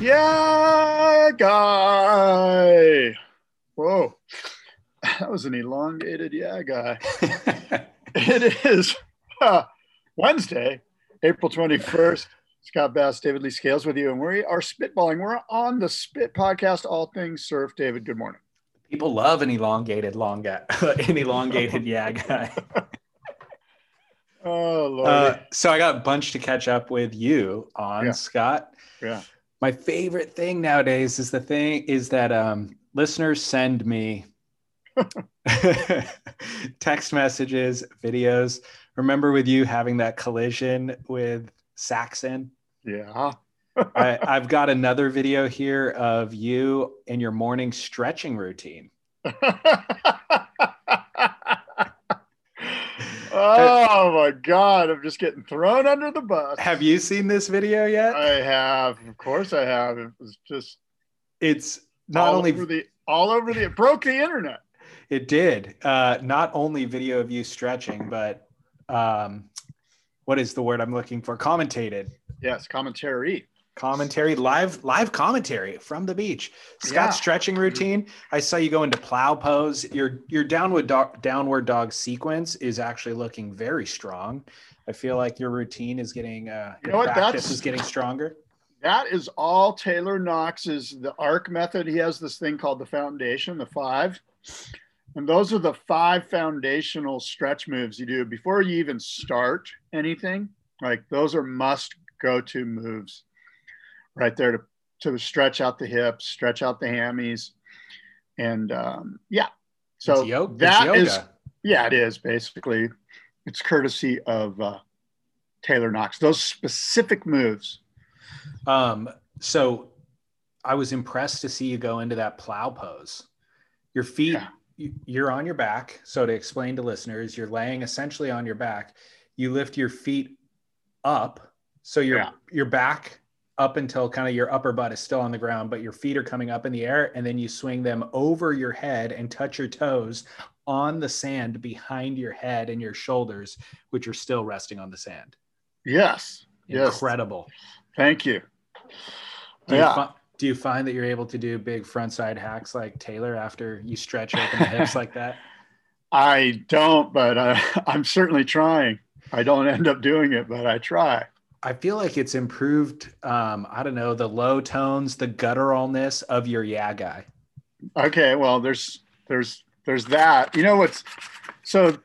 Yeah, guy. Whoa. That was an elongated yeah, guy. it is uh, Wednesday, April 21st. Scott Bass, David Lee Scales with you, and we are spitballing. We're on the Spit Podcast, all things surf. David, good morning. People love an elongated long guy, an elongated yeah guy. Oh, Lord. Uh, so I got a bunch to catch up with you on, Yeah. Scott. yeah. My favorite thing nowadays is the thing is that um, listeners send me text messages, videos. Remember with you having that collision with Saxon? Yeah. I, I've got another video here of you and your morning stretching routine. oh my god, I'm just getting thrown under the bus. Have you seen this video yet? I have, of course I have. It was just It's not all only over the all over the it broke the internet. It did. Uh, not only video of you stretching, but um, what is the word I'm looking for? Commentated Yes, commentary. Commentary, live live commentary from the beach. Scott's Yeah. stretching routine. I saw you go into plow pose. Your your downward dog downward dog sequence is actually looking very strong. I feel like your routine is getting uh, You know what? practice That's- is getting stronger. That is all Taylor Knox's the arc method. He has this thing called the foundation, the five. And those are the five foundational stretch moves you do before you even start anything. Like those are must go to moves right there to, to stretch out the hips, stretch out the hammies. And um, yeah. So It's yo- it's that is yeah, it is basically. It's courtesy of uh, Taylor Knox. Those specific moves. Um, so I was impressed to see you go into that plow pose. Your feet, Yeah. you- you're on your back. So to explain to listeners, you're laying essentially on your back. You lift your feet up. So your Yeah. your back up until kind of your upper butt is still on the ground, but your feet are coming up in the air, and then you swing them over your head and touch your toes on the sand behind your head and your shoulders, which are still resting on the sand. Yes. Yes. Incredible. Thank you. Do you, Yeah. fi- do you find that you're able to do big front side hacks like Taylor after you stretch open the hips like that? I don't, but uh, I'm certainly trying. I don't end up doing it, but I try. I feel like it's improved. Um, I don't know the low tones, the gutturalness of your yeah guy. Okay, well, there's there's there's that. You know what's so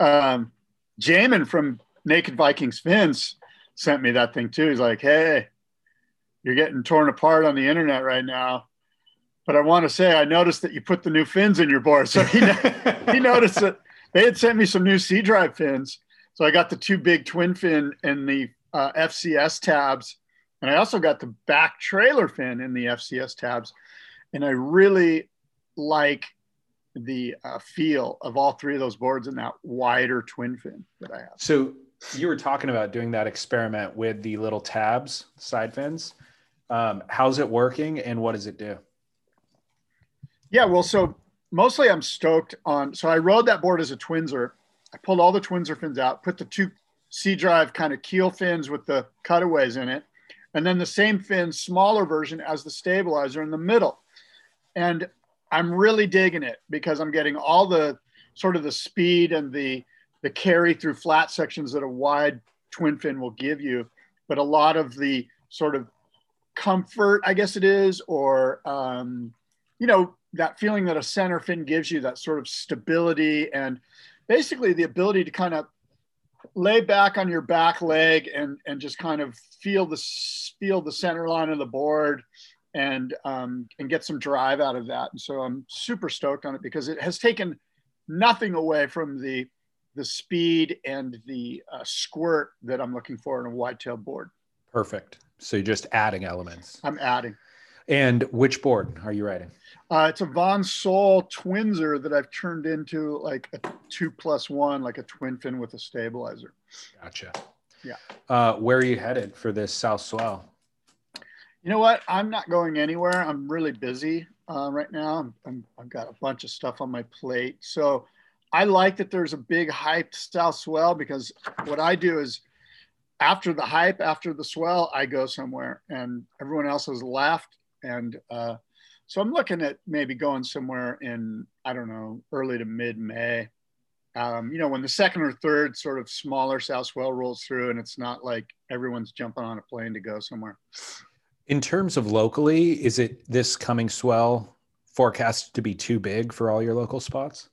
um Jamin from Naked Vikings Fins sent me that thing too. He's like, hey, you're getting torn apart on the internet right now. But I want to say I noticed that you put the new fins in your board. So he he noticed that they had sent me some new C drive fins. So I got the two big twin fin and the uh, FCS tabs. And I also got the back trailer fin in the FCS tabs. And I really like the uh, feel of all three of those boards in that wider twin fin that I have. So you were talking about doing that experiment with the little tabs, side fins. Um, how's it working, and what does it do? Yeah, well, so mostly I'm stoked on. So I rode that board as a twinser. I pulled all the twinser fins out, put the two C drive kind of keel fins with the cutaways in it, and then the same fin, smaller version as the stabilizer in the middle. And I'm really digging it because I'm getting all the sort of the speed and the the carry through flat sections that a wide twin fin will give you, but a lot of the sort of comfort, I guess it is, or um, you know, that feeling that a center fin gives you, that sort of stability and basically the ability to kind of lay back on your back leg and and just kind of feel the feel the center line of the board and um, and get some drive out of that. And so I'm super stoked on it because it has taken nothing away from the the speed and the uh, squirt that I'm looking for in a whitetail board. Perfect. So you're just adding elements. I'm adding. And which board are you riding? Uh, it's a Von Sol Twinser that I've turned into like a two plus one, like a twin fin with a stabilizer. Gotcha. Yeah. Uh, where are you headed for this South Swell? You know what? I'm not going anywhere. I'm really busy uh, right now. I'm, I'm, I've got a bunch of stuff on my plate. So I like that there's a big hyped South Swell because what I do is after the hype, after the swell, I go somewhere and everyone else has left. And uh, so I'm looking at maybe going somewhere in, I don't know, early to mid May. Um, you know, when the second or third sort of smaller South Swell rolls through and it's not like everyone's jumping on a plane to go somewhere. In terms of locally, is it this coming swell forecast to be too big for all your local spots?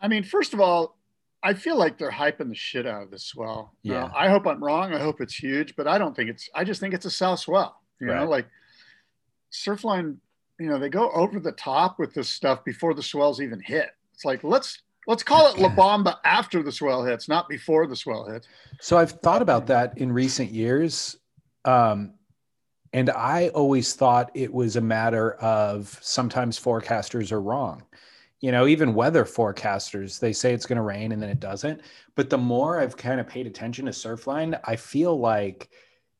I mean, first of all, I feel like they're hyping the shit out of this swell. Yeah. Now, I hope I'm wrong. I hope it's huge, but I don't think it's. I just think it's a south swell. You Right. know, like Surfline. You know, they go over the top with this stuff before the swells even hit. It's like let's let's call it La Bamba after the swell hits, not before the swell hits. So I've thought about that in recent years. Um, and I always thought it was a matter of sometimes forecasters are wrong. You know, even weather forecasters, they say it's going to rain and then it doesn't. But the more I've kind of paid attention to Surfline, I feel like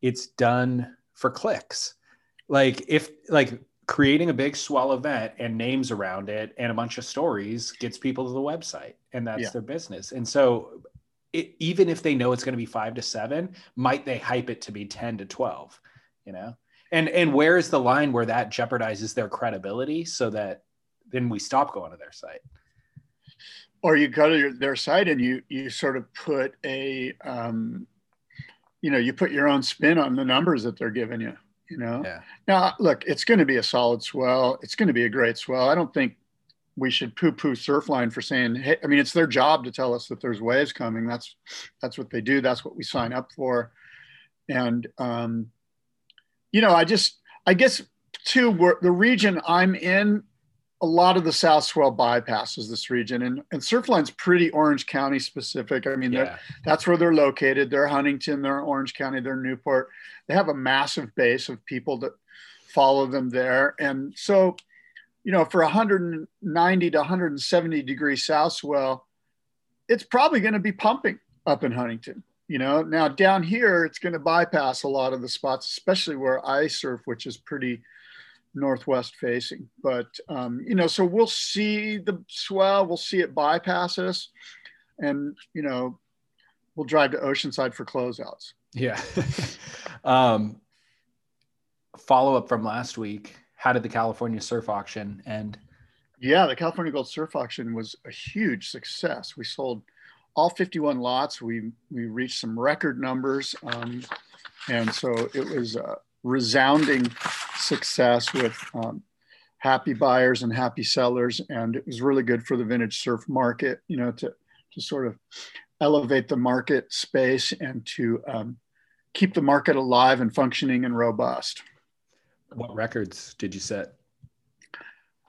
it's done for clicks. Like if like creating a big swell event and names around it and a bunch of stories gets people to the website and that's Yeah. their business. And so it, even if they know it's going to be five to seven, might they hype it to be 10 to 12, you know? And, and where is the line where that jeopardizes their credibility so that then we stop going to their site? Or you go to your, their site and you you sort of put a, um, you know, you put your own spin on the numbers that they're giving you. You know. Yeah. Now, look, it's going to be a solid swell. It's going to be a great swell. I don't think we should poo-poo Surfline for saying, "Hey," I mean, it's their job to tell us that there's waves coming. That's that's what they do. That's what we sign up for. And um, you know, I just, I guess, too, the region I'm in, a lot of the South Swell bypasses this region, and and Surfline's pretty Orange County specific. I mean, Yeah. that's where they're located. They're Huntington, they're Orange County, they're Newport. They have a massive base of people that follow them there. And so, you know, for 190 to 170 degree south swell, it's probably going to be pumping up in Huntington. You know, now down here, it's going to bypass a lot of the spots, especially where I surf, which is pretty northwest facing. But, um, you know, so we'll see the swell, we'll see it bypass us. And, you know, we'll drive to Oceanside for closeouts. Yeah. um, follow up from last week. How did the California surf auction end? Yeah, the California Gold Surf Auction was a huge success. We sold all 51 lots. We we reached some record numbers, um, and so it was a resounding success with um, happy buyers and happy sellers, and it was really good for the vintage surf market. You know, to to sort of elevate the market space and to um, keep the market alive and functioning and robust. What records did you set?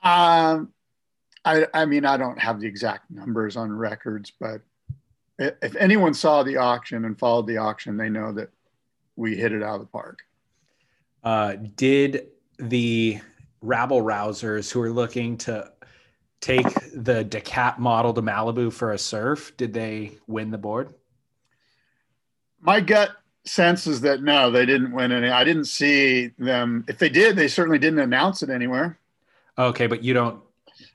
Um, I, I mean, I don't have the exact numbers on records, but if anyone saw the auction and followed the auction, they know that we hit it out of the park. Uh, did the rabble rousers who are looking to take the Decap model to Malibu for a surf, did they win the board? My gut sense is that no, they didn't win any. I didn't see them. If they did, they certainly didn't announce it anywhere. Okay, but you don't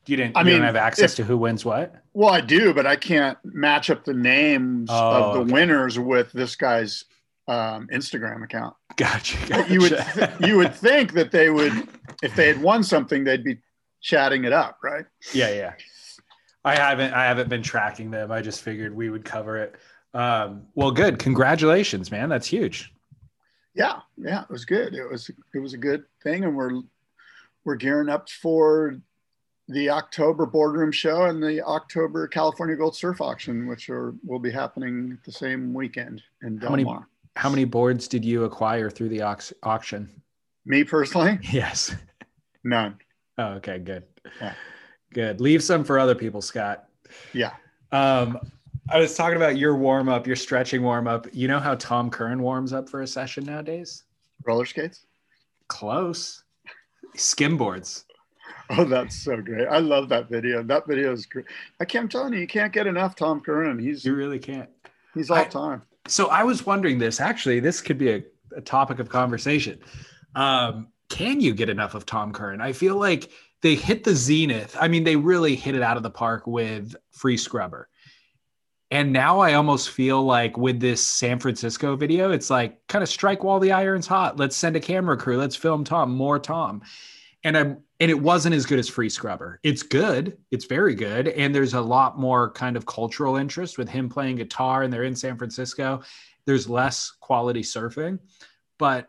you didn't I you don't mean, have access if- to who wins what? Well, I do, but I can't match up the names Oh, of the okay. winners with this guy's um, Instagram account. Gotcha. gotcha. You would you would think that they would, if they had won something, they'd be chatting it up, right? yeah, yeah. I haven't I haven't been tracking them. I just figured we would cover it. Um, well, good. Congratulations, man. That's huge. Yeah, yeah, it was good. It was it was a good thing, and we're we're gearing up for the October boardroom show and the October California Gold Surf Auction, which are will be happening the same weekend in How Del many-. How many boards did you acquire through the aux- auction? Me personally, Yes. none. Oh, okay, good. Yeah. Good. Leave some for other people, Scott. Yeah, Um, I was talking about your warm up, your stretching warm up. You know how Tom Curren warms up for a session nowadays? roller skates. Close. skimboards. Oh, that's so great. I love that video. That video is great. I can't, telling you, you can't get enough Tom Curren. He's You really can't. he's all I- time. So I was wondering this. Actually, this could be a, a topic of conversation. Um, can you get enough of Tom Curren? I feel like they hit the zenith. I mean, they really hit it out of the park with Free Scrubber. And now I almost feel like with this San Francisco video, it's like kind of strike while the iron's hot. Let's send a camera crew. Let's film Tom, more Tom. And I'm and it wasn't as good as Free Scrubber. It's good. It's very good. And there's a lot more kind of cultural interest with him playing guitar and they're in San Francisco. There's less quality surfing, but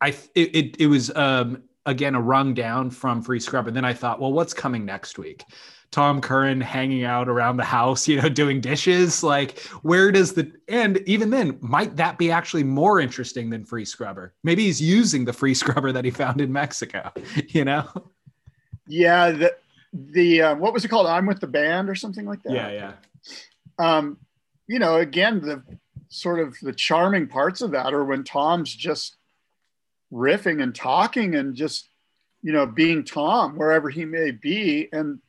I it it, it was um again a rung down from Free Scrubber. And Then I thought, well, what's coming next week? Tom Curren hanging out around the house, you know, doing dishes. Like, where does the and even then, might that be actually more interesting than free scrubber? Maybe he's using the free scrubber that he found in Mexico, you know? Yeah, the the uh, what was it called? I'm with the band or something like that. Yeah, yeah. Um, you know, again, the sort of the charming parts of that are when Tom's just riffing and talking and just you know being Tom wherever he may be, and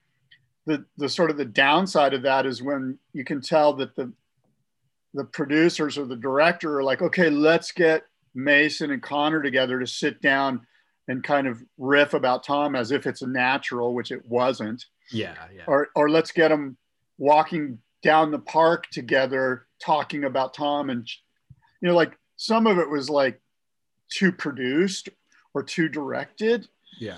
the the sort of the downside of that is when you can tell that the the producers or the director are like, okay, let's get Mason and Connor together to sit down and kind of riff about Tom as if it's a natural, which it wasn't Yeah, yeah. or or let's get them walking down the park together talking about Tom and you know like some of it was like too produced or too directed Yeah.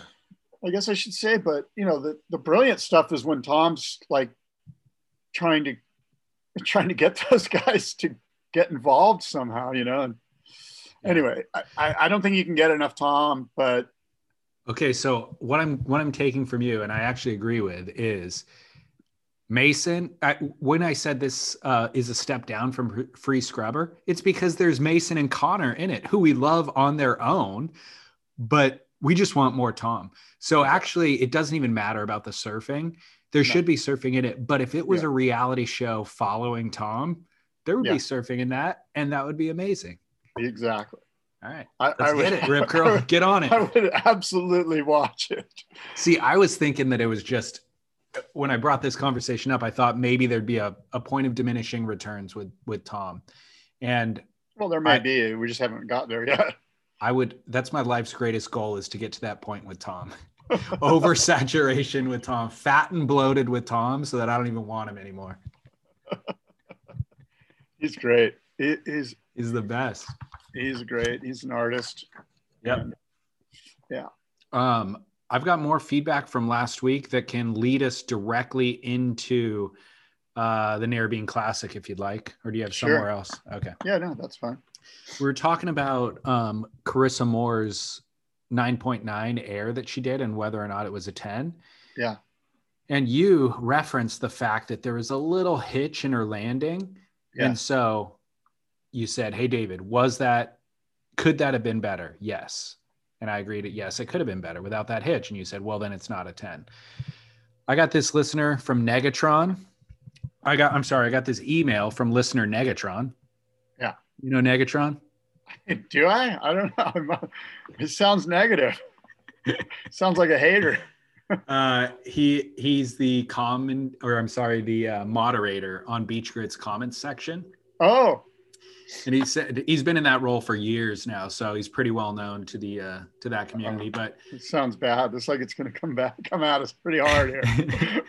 I guess I should say but you know the the brilliant stuff is when Tom's like trying to trying to get those guys to get involved somehow you know and anyway I, I I don't think you can get enough Tom but Okay, so what I'm what I'm taking from you, and I actually agree with, is Mason. I, when I said this uh, is a step down from Free Scrubber, it's because there's Mason and Connor in it, who we love on their own, but we just want more Tom. So actually, it doesn't even matter about the surfing. There should be surfing in it, but if it was Yeah. a reality show following Tom, there would Yeah. be surfing in that, and that would be amazing. exactly All right, I, let's I would, get it, Rip Curl, get on it. I would absolutely watch it See, I was thinking that it was just when I brought this conversation up, I thought maybe there'd be a, a point of diminishing returns with with Tom. And Well, there might I- be. We just haven't got there yet. I would that's my life's greatest goal is to get to that point with Tom. Oversaturation with Tom, fat and bloated with Tom, so that I don't even want him anymore. He's great. He, he's He's the best. he's great. He's an artist. Yep. And Um, I've got more feedback from last week that can lead us directly into uh, the Narrabeen Classic, if you'd like, or do you have Sure. somewhere else? Okay. yeah, no, that's fine. We were talking about um, Carissa Moore's 9.9 air that she did and whether or not it was a 10. Yeah. And you referenced the fact that there was a little hitch in her landing. Yeah. And so you said, Hey, David, was that, could that have been better? Yes. And I agreed yes, it could have been better without that hitch. And you said, Well, then it's not a 10. I got this listener from Negatron. I got, I'm sorry, I got this email from listener Negatron. You know Negatron? Do I? I don't know. It sounds negative. sounds like a hater. Uh, he he's the common, or I'm sorry, the uh, moderator on BeachGrit's comments section, Oh, and he said he's been in that role for years now, so he's pretty well known to the uh, to that community. But it sounds bad. It's like it's going to come back, come at us pretty hard here.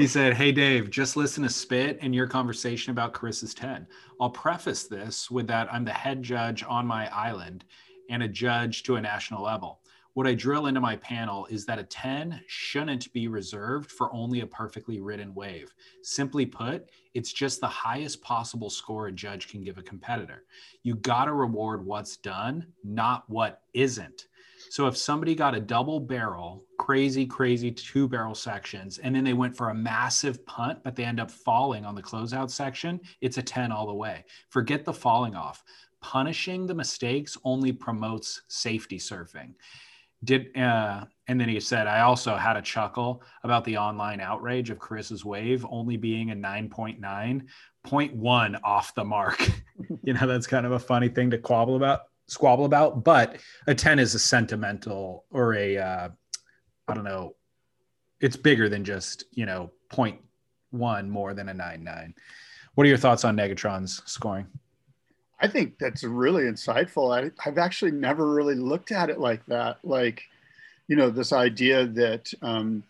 He said, Hey, Dave, just listen to Spit and your conversation about Carissa's 10. I'll preface this with that I'm the head judge on my island and a judge to a national level. What I drill into my panel is that a 10 shouldn't be reserved for only a perfectly ridden wave. Simply put, it's just the highest possible score a judge can give a competitor. You got to reward what's done, not what isn't. So if somebody got a double barrel, crazy, crazy two barrel sections, and then they went for a massive punt, but they end up falling on the closeout section, it's a 10 all the way. Forget the falling off. Punishing the mistakes only promotes safety surfing. Did uh, and then he said, I also had a chuckle about the online outrage of Carissa's wave only being a 9.9, 0.1 off the mark. you know, that's kind of a funny thing to quabble about. Squabble about, but a 10 is a sentimental or a uh, I don't know, it's bigger than just, you know, point one more than a nine nine. What are your thoughts on Negatron's scoring? I think that's really insightful. I, I've actually never really looked at it like that. Like, you know, this idea that um,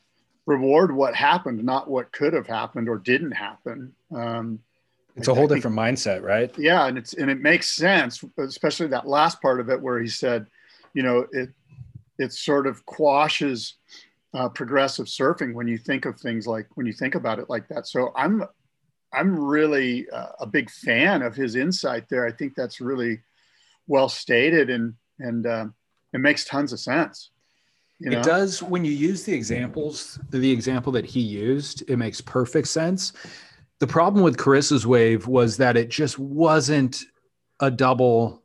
reward what happened, not what could have happened or didn't happen. Um, it's a whole different mindset, right? Yeah, and it's and it makes sense, especially that last part of it where he said, you know, it it sort of quashes uh, progressive surfing when you think of things like when you think about it like that. So I'm I'm really uh, a big fan of his insight there. I think that's really well stated and and uh, it makes tons of sense. You know? It does when you use the examples, the example that he used, it makes perfect sense. The problem with Carissa's wave was that it just wasn't a double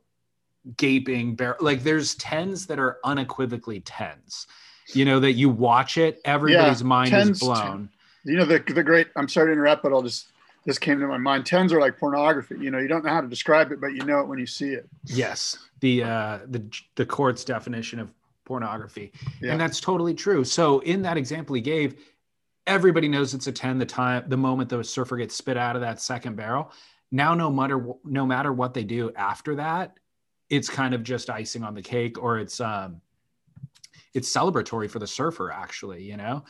gaping barrel. Like there's tens that are unequivocally tens. You know that you watch it, everybody's yeah, mind is blown. you know the the great. I'm sorry to interrupt, but I'll just this came to my mind. Tens are like pornography. You know, you don't know how to describe it, but you know it when you see it. Yes, the uh, the the court's definition of pornography, yeah. and that's totally true. So in that example he gave, everybody knows it's a ten. The time, the moment the surfer gets spit out of that second barrel. Now, no matter no matter what they do after that, it's kind of just icing on the cake, or it's um, it's celebratory for the surfer actually you know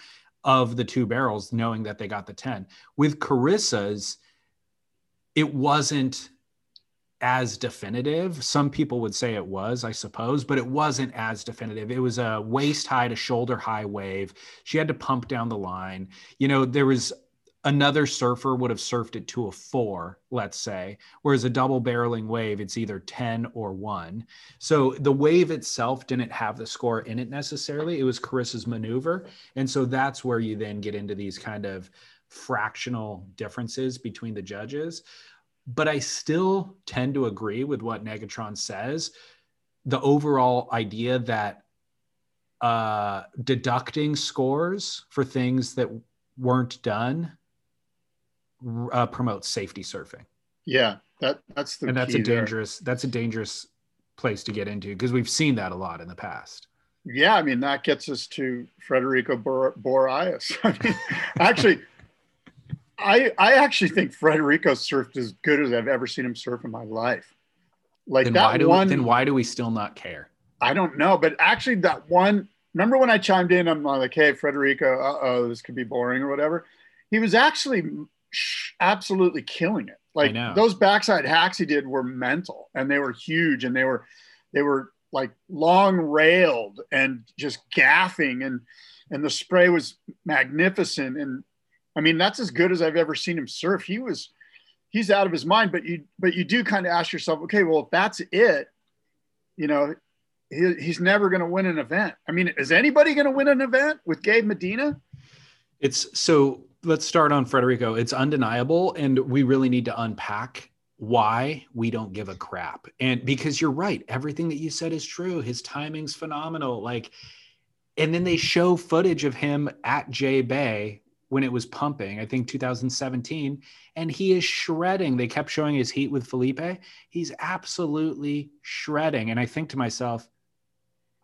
of the two barrels knowing that they got the 10 with carissa's it wasn't as definitive some people would say it was i suppose but it wasn't as definitive it was a waist high to shoulder high wave she had to pump down the line you know there was another surfer would have surfed it to a four, let's say, whereas a double barreling wave, it's either 10 or one. So the wave itself didn't have the score in it necessarily. It was Carissa's maneuver. And so that's where you then get into these kind of fractional differences between the judges. But I still tend to agree with what Negatron says. The overall idea that uh, deducting scores for things that weren't done uh, promotes safety surfing. Yeah, that that's the and that's a dangerous there. that's a dangerous place to get into because we've seen that a lot in the past. Yeah, I mean that gets us to Frederico Bor- Boreas. I mean, actually, I I actually think Frederico surfed as good as I've ever seen him surf in my life. Like then that why do one. We, then why do we still not care? I don't know, but actually that one. Remember when I chimed in? I'm like, "Hey, Frederico, uh oh, this could be boring or whatever." He was actually absolutely killing it. Like those backside hacks he did were mental and they were huge and they were they were like long railed and just gaffing and and the spray was magnificent and I mean that's as good as I've ever seen him surf. He was he's out of his mind but you but you do kind of ask yourself okay well if that's it you know he, he's never going to win an event. I mean is anybody going to win an event with Gabe Medina? It's so let's start on Frederico. It's undeniable, and we really need to unpack why we don't give a crap. And because you're right, everything that you said is true. His timing's phenomenal. Like, and then they show footage of him at J Bay when it was pumping, I think 2017, and he is shredding. They kept showing his heat with Felipe. He's absolutely shredding. And I think to myself,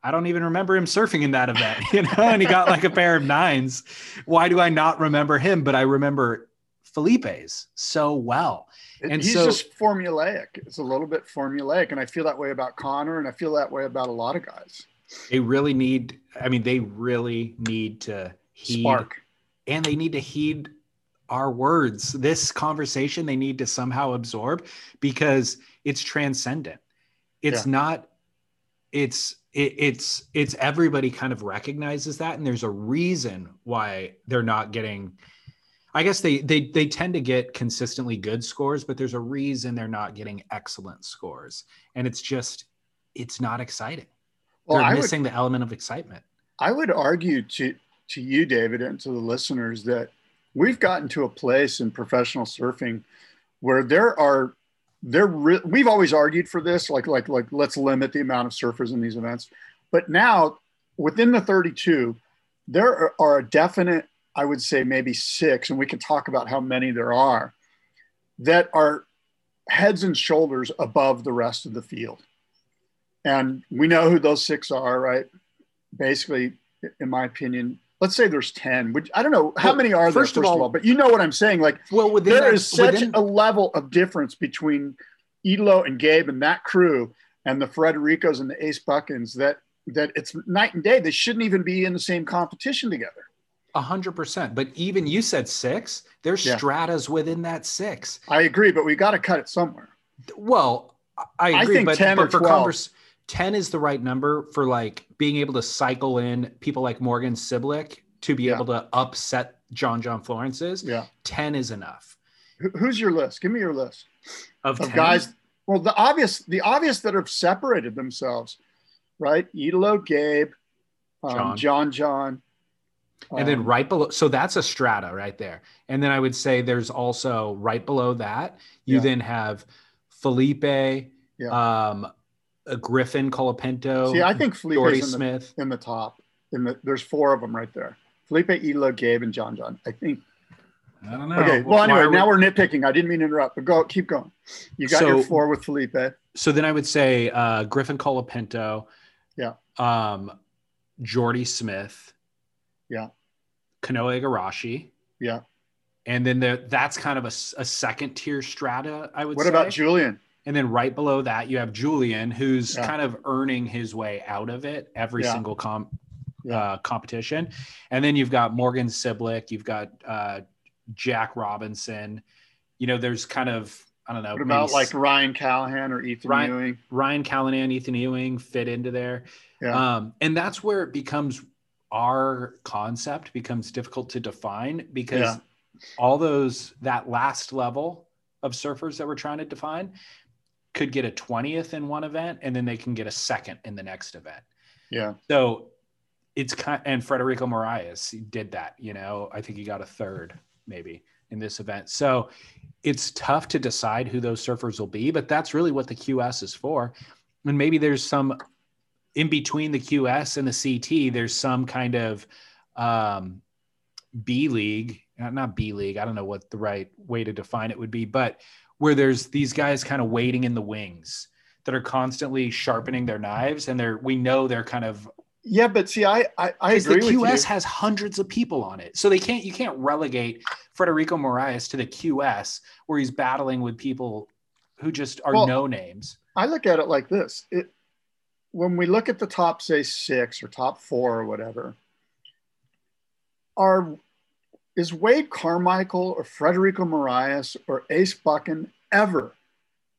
I don't even remember him surfing in that event, you know, and he got like a pair of nines. Why do I not remember him? But I remember Felipe's so well. And he's so, just formulaic. It's a little bit formulaic. And I feel that way about Connor and I feel that way about a lot of guys. They really need, I mean, they really need to heed Spark. And they need to heed our words. This conversation they need to somehow absorb because it's transcendent. It's yeah. not, it's it, it's it's everybody kind of recognizes that and there's a reason why they're not getting i guess they they they tend to get consistently good scores but there's a reason they're not getting excellent scores and it's just it's not exciting well, they're I missing would, the element of excitement i would argue to to you david and to the listeners that we've gotten to a place in professional surfing where there are they're re- we've always argued for this like like like let's limit the amount of surfers in these events but now within the 32 there are a definite i would say maybe six and we can talk about how many there are that are heads and shoulders above the rest of the field and we know who those six are, right? Basically, in my opinion, let's say there's 10 which i don't know how Well, many are there first first of of all- all but you know what i'm saying like Well, there that- is such within- a level of difference between Italo and Gabe and that crew and the Federicos and the Ace Buchans that that it's night and day. They shouldn't even be in the same competition together. A hundred percent. But even you said six. There's Yeah. stratas within that six. I agree, but we got to cut it somewhere. Well, I- I I agree, think but, 10 but or for 12. converse, ten is the right number for like being able to cycle in people like Morgan Cibilic to be Yeah. able to upset John John Florence's. Yeah. Ten is enough. Who's your list? Give me your list Of, of guys. Well, the obvious, the obvious that have separated themselves, right? Italo, Gabe, um, John. John, John, and then um, right below so that's a strata right there and then i would say there's also right below that you Yeah. then have felipe um a griffin colapinto See, I think Dory Felipe's in the, smith in the top. In the, there's four of them right there. Felipe, Italo, Gabe, and John, John. I think i don't know Okay. Well, Why anyway, we- now we're nitpicking. I didn't mean to interrupt, but go keep going. You got your four with Felipe. so then i would say uh griffin colapinto Yeah. um jordy smith Yeah. kanoa igarashi Yeah. and then there that's kind of a, a second tier strata i would What say What about Julian? And then right below that, you have Julian, who's Yeah. kind of earning his way out of it every Yeah. single com- Yeah. uh, competition. And then you've got Morgan Cibilic, you've got uh, Jack Robinson. You know, there's kind of I don't know. What about like Ryan Callinan or Ethan Ryan- Ewing? Ryan Callinan, Ethan Ewing fit into there. Yeah. Um, and that's where it becomes our concept becomes difficult to define because Yeah. all those that last level of surfers that we're trying to define could get a 20th in one event and then they can get a second in the next event. yeah. So it's kind and Federico Morais did that, you know, I think he got a third maybe in this event. So it's tough to decide who those surfers will be, but that's really what the QS is for. And maybe there's some in between the QS and the CT, there's some kind of um, B league, not B league. I don't know what the right way to define it would be, but where there's these guys kind of waiting in the wings that are constantly sharpening their knives and they're we know they're kind of Yeah, but see, I I, I because the agree with QS you. has hundreds of people on it. So they can't you can't relegate Federico Morais to the QS where he's battling with people who just are Well- no names. I look at it like this. It when we look at the top, say six or top four or whatever, are is Wade Carmichael or Frederico Morais or Ace Buchan ever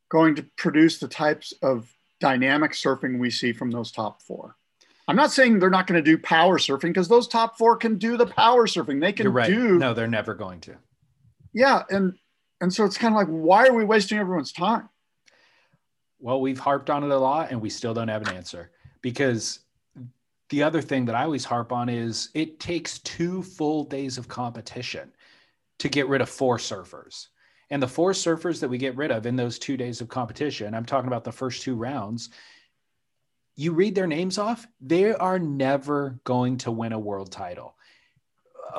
going to produce the types of dynamic surfing we see from those top four? I'm not saying they're not going to do power surfing because those top four can do the power surfing. They can You're right. do No, they're never going to. yeah, and and so it's kind of like why are we wasting everyone's time? Well, we've harped on it a lot and we still don't have an answer because the other thing that I always harp on is it takes two full days of competition to get rid of four surfers. And the four surfers that we get rid of in those two days of competition, I'm talking about the first two rounds, you read their names off, they are never going to win a world title,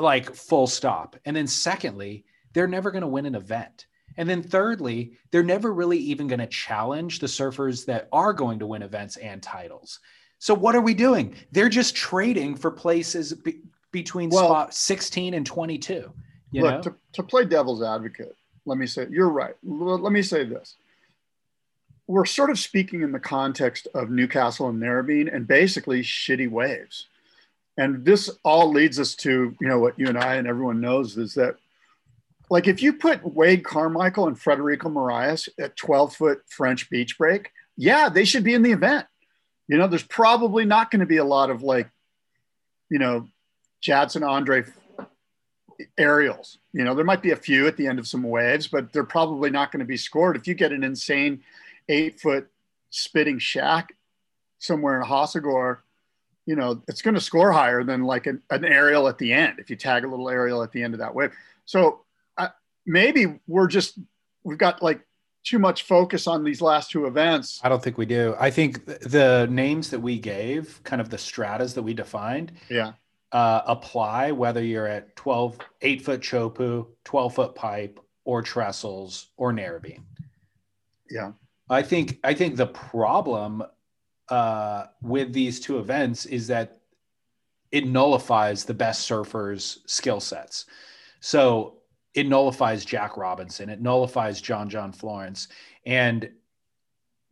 like full stop. And then, secondly, they're never going to win an event. And then thirdly, they're never really even going to challenge the surfers that are going to win events and titles. So what are we doing? They're just trading for places be- between Well- spot 16 and 22. You Look, to, to play devil's advocate, let me say, you're right. L- Let me say this. We're sort of speaking in the context of Newcastle and Narrabeen and basically shitty waves. And this all leads us to, you know, what you and I and everyone knows is that, like, if you put Wade Carmichael and Federico Morais at 12 foot French beach break, yeah, they should be in the event. You know, there's probably not going to be a lot of like, you know, Jadson Andre aerials. You know, there might be a few at the end of some waves, but they're probably not going to be scored. If you get an insane eight foot spitting shack somewhere in Hossegor, you know, it's going to score higher than like an, an aerial at the end if you tag a little aerial at the end of that wave. So uh, maybe we're just, we've got like too much focus on these last two events. I don't think we do. I think th- the names that we gave, kind of the stratas that we defined, Yeah. uh, apply whether you're at 12, eight foot chopu, 12 foot pipe, or trestles or narrabeen. Yeah. I think I think the problem uh, with these two events is that it nullifies the best surfers' skill sets. So it nullifies Jack Robinson, it nullifies John John Florence, and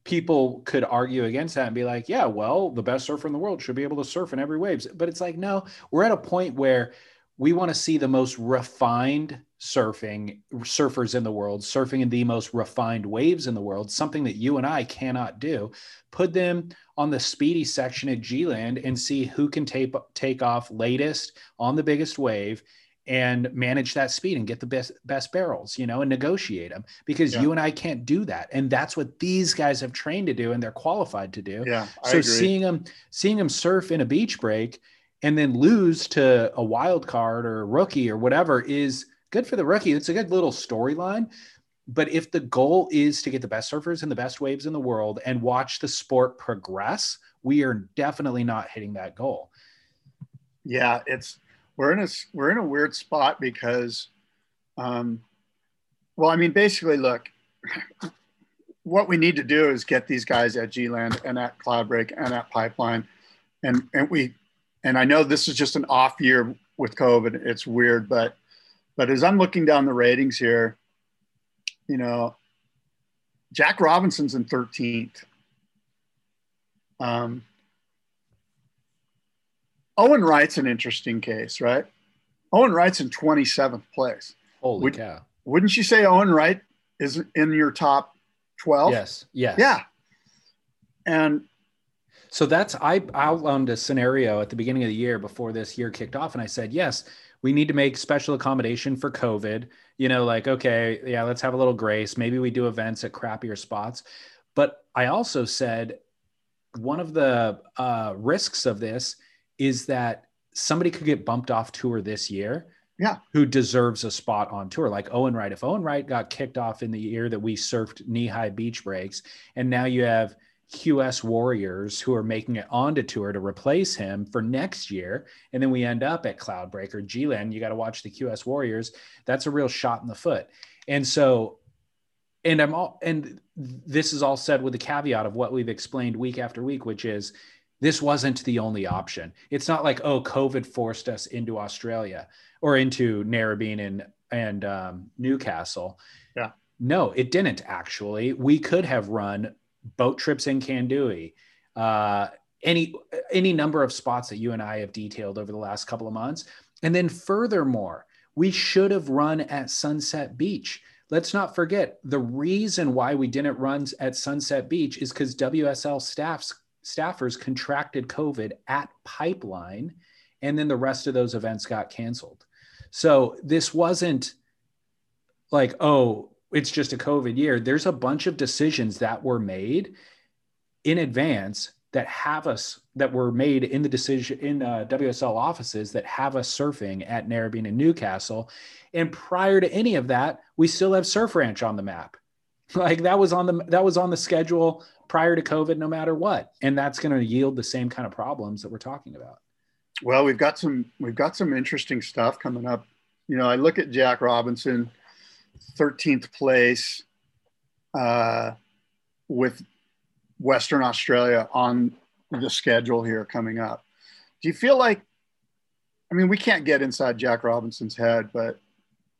people could argue against that and be like, yeah, well, the best surfer in the world should be able to surf in every waves. But it's like, no, we're at a point where we want to see the most refined surfing surfers in the world surfing in the most refined waves in the world something that you and i cannot do put them on the speedy section at g-land and see who can take, take off latest on the biggest wave and manage that speed and get the best best barrels you know and negotiate them because yeah. you and i can't do that and that's what these guys have trained to do and they're qualified to do yeah so seeing them seeing them surf in a beach break and then lose to a wild card or a rookie or whatever is good for the rookie. It's a good little storyline. But if the goal is to get the best surfers and the best waves in the world and watch the sport progress, we are definitely not hitting that goal. Yeah, it's we're in a we're in a weird spot because, um, well, I mean, basically, look, what we need to do is get these guys at G Land and at Cloudbreak and at Pipeline, and and we and I know this is just an off year with COVID. It's weird, but but as I'm looking down the ratings here, you know, Jack Robinson's in 13th. Um, Owen Wright's an interesting case, right? Owen Wright's in 27th place. Holy Would, cow. Wouldn't you say Owen Wright is in your top 12? Yes. Yes. Yeah. And so that's I outlined a scenario at the beginning of the year before this year kicked off, and I said, yes, we need to make special accommodation for COVID. You know, like okay, yeah, let's have a little grace. Maybe we do events at crappier spots. But I also said one of the uh, risks of this is that somebody could get bumped off tour this year. Yeah. Who deserves a spot on tour, like Owen Wright. If Owen Wright got kicked off in the year that we surfed knee high beach breaks, and now you have QS Warriors who are making it onto tour to replace him for next year. And then we end up at Cloudbreaker, G-Land. You got to watch the QS Warriors. That's a real shot in the foot. And so, and I'm all, and this is all said with the caveat of what we've explained week after week, which is this wasn't the only option. It's not like, oh, COVID forced us into Australia or into Narrabeen and, and um, Newcastle. Yeah. No, it didn't actually. We could have run boat trips in Kandui, uh, any any number of spots that you and I have detailed over the last couple of months. And then furthermore, we should have run at Sunset Beach. Let's not forget the reason why we didn't run at Sunset Beach is because WSL staffs staffers contracted COVID at Pipeline, and then the rest of those events got canceled. So this wasn't like, oh, it's just a COVID year. There's a bunch of decisions that were made in advance that have us that were made in the decision in uh, WSL offices that have us surfing at Narrabeen and Newcastle. And prior to any of that, we still have Surf Ranch on the map. Like that was on the that was on the schedule prior to COVID, no matter what. And that's going to yield the same kind of problems that we're talking about. Well, we've got some we've got some interesting stuff coming up. You know, I look at Jack Robinson 13th place uh, with Western Australia on the schedule here coming up. Do you feel like, I mean, we can't get inside Jack Robinson's head, but,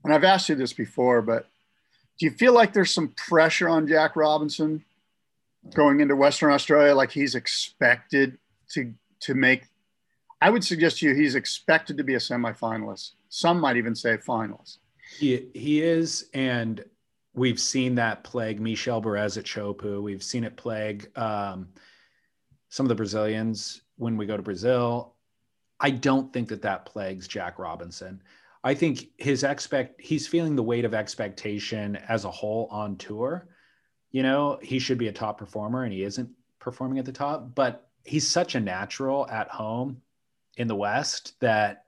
and I've asked you this before, but do you feel like there's some pressure on Jack Robinson going into Western Australia? Like he's expected to, to make, I would suggest to you, he's expected to be a semifinalist. Some might even say finalist. He he is, and we've seen that plague Michel Bourez at Chopu. We've seen it plague um, some of the Brazilians when we go to Brazil. I don't think that that plagues Jack Robinson. I think his expect he's feeling the weight of expectation as a whole on tour. You know, he should be a top performer and he isn't performing at the top, but he's such a natural at home in the West that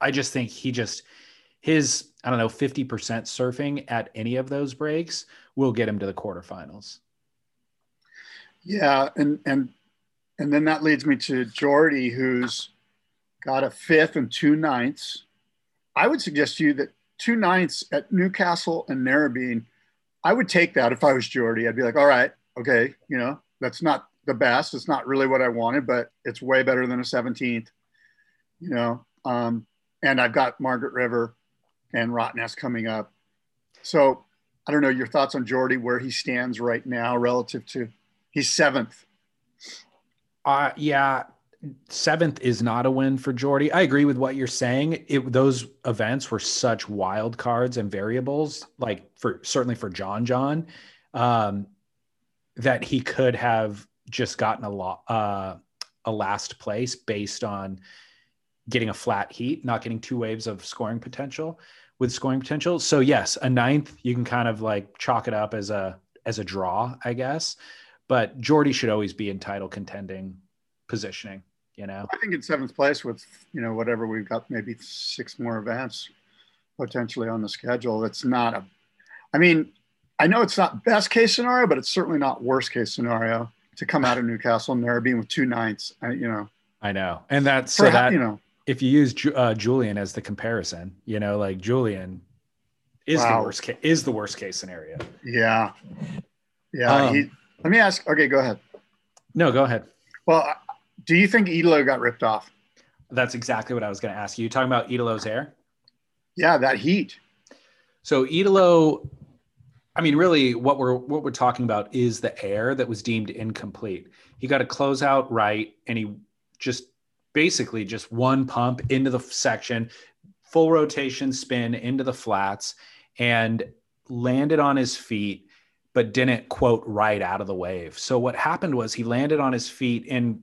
I just think he just his I don't know 50% surfing at any of those breaks will get him to the quarterfinals. Yeah, and and and then that leads me to Jordy, who's got a fifth and two ninths. I would suggest to you that two ninths at Newcastle and Narrabeen, I would take that if I was Jordy. I'd be like, all right, okay, you know, that's not the best. It's not really what I wanted, but it's way better than a 17th, you know. Um, and I've got Margaret River and Rottnest coming up. So I don't know your thoughts on Jordy, where he stands right now relative to he's seventh. Uh, yeah, seventh is not a win for Jordy. I agree with what you're saying. It, those events were such wild cards and variables, like for certainly for John John, um, that he could have just gotten a lot uh, a last place based on getting a flat heat, not getting two waves of scoring potential with scoring potential. So yes, a ninth you can kind of like chalk it up as a as a draw, I guess. But Jordy should always be in title contending positioning. You know, I think in seventh place with you know whatever we've got, maybe six more events potentially on the schedule. It's not a. I mean, I know it's not best case scenario, but it's certainly not worst case scenario to come out of Newcastle and there being with two ninths. You know. I know, and that's so that you know if you use uh, Julian as the comparison, you know, like Julian is wow. the worst case is the worst case scenario. Yeah, yeah. Um, he, let me ask. Okay, go ahead. No, go ahead. Well, do you think Italo got ripped off? That's exactly what I was going to ask you. You talking about Italo's hair? Yeah, that heat. So Italo, I mean, really, what we're what we're talking about is the air that was deemed incomplete. He got a closeout right, and he just basically just one pump into the section, full rotation spin into the flats, and landed on his feet, but didn't quote right out of the wave. So what happened was he landed on his feet and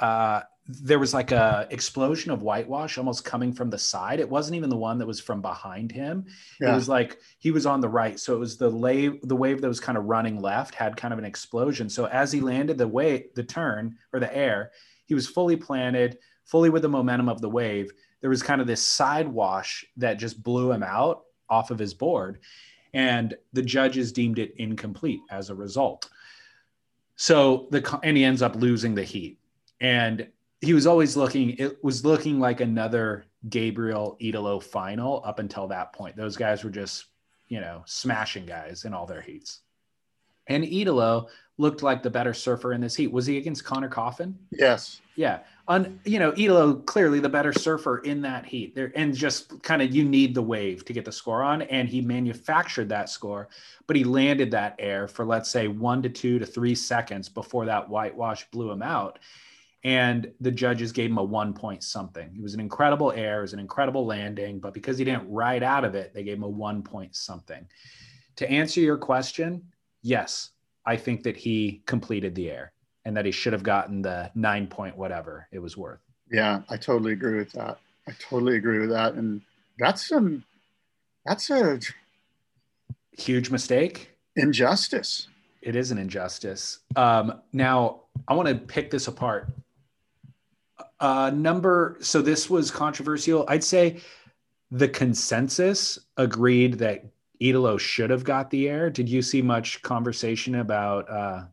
uh, there was like a explosion of whitewash almost coming from the side. It wasn't even the one that was from behind him. Yeah. It was like he was on the right. So it was the wave, the wave that was kind of running left had kind of an explosion. So as he landed the way the turn or the air, he was fully planted, fully with the momentum of the wave. There was kind of this side wash that just blew him out off of his board. And the judges deemed it incomplete as a result. So the and he ends up losing the heat and he was always looking it was looking like another gabriel italo final up until that point. Those guys were just you know smashing guys in all their heats. And italo looked like the better surfer in this heat. Was he against conner coffin? Yes. Yeah. On you know italo clearly the better surfer in that heat. There and just kind of you need the wave to get the score on. And he manufactured that score but he landed that air for let's say one to two to three seconds before that whitewash blew him out and the judges gave him a one point something. It was an incredible air, it was an incredible landing, but because he didn't ride out of it, they gave him a one point something. To answer your question, yes, I think that he completed the air and that he should have gotten the nine point whatever it was worth. Yeah, I totally agree with that. I totally agree with that. And that's some that's a huge mistake. Injustice. It is an injustice. Um, now I want to pick this apart uh, number, so this was controversial. I'd say the consensus agreed that Italo should have got the air. Did you see much conversation about uh,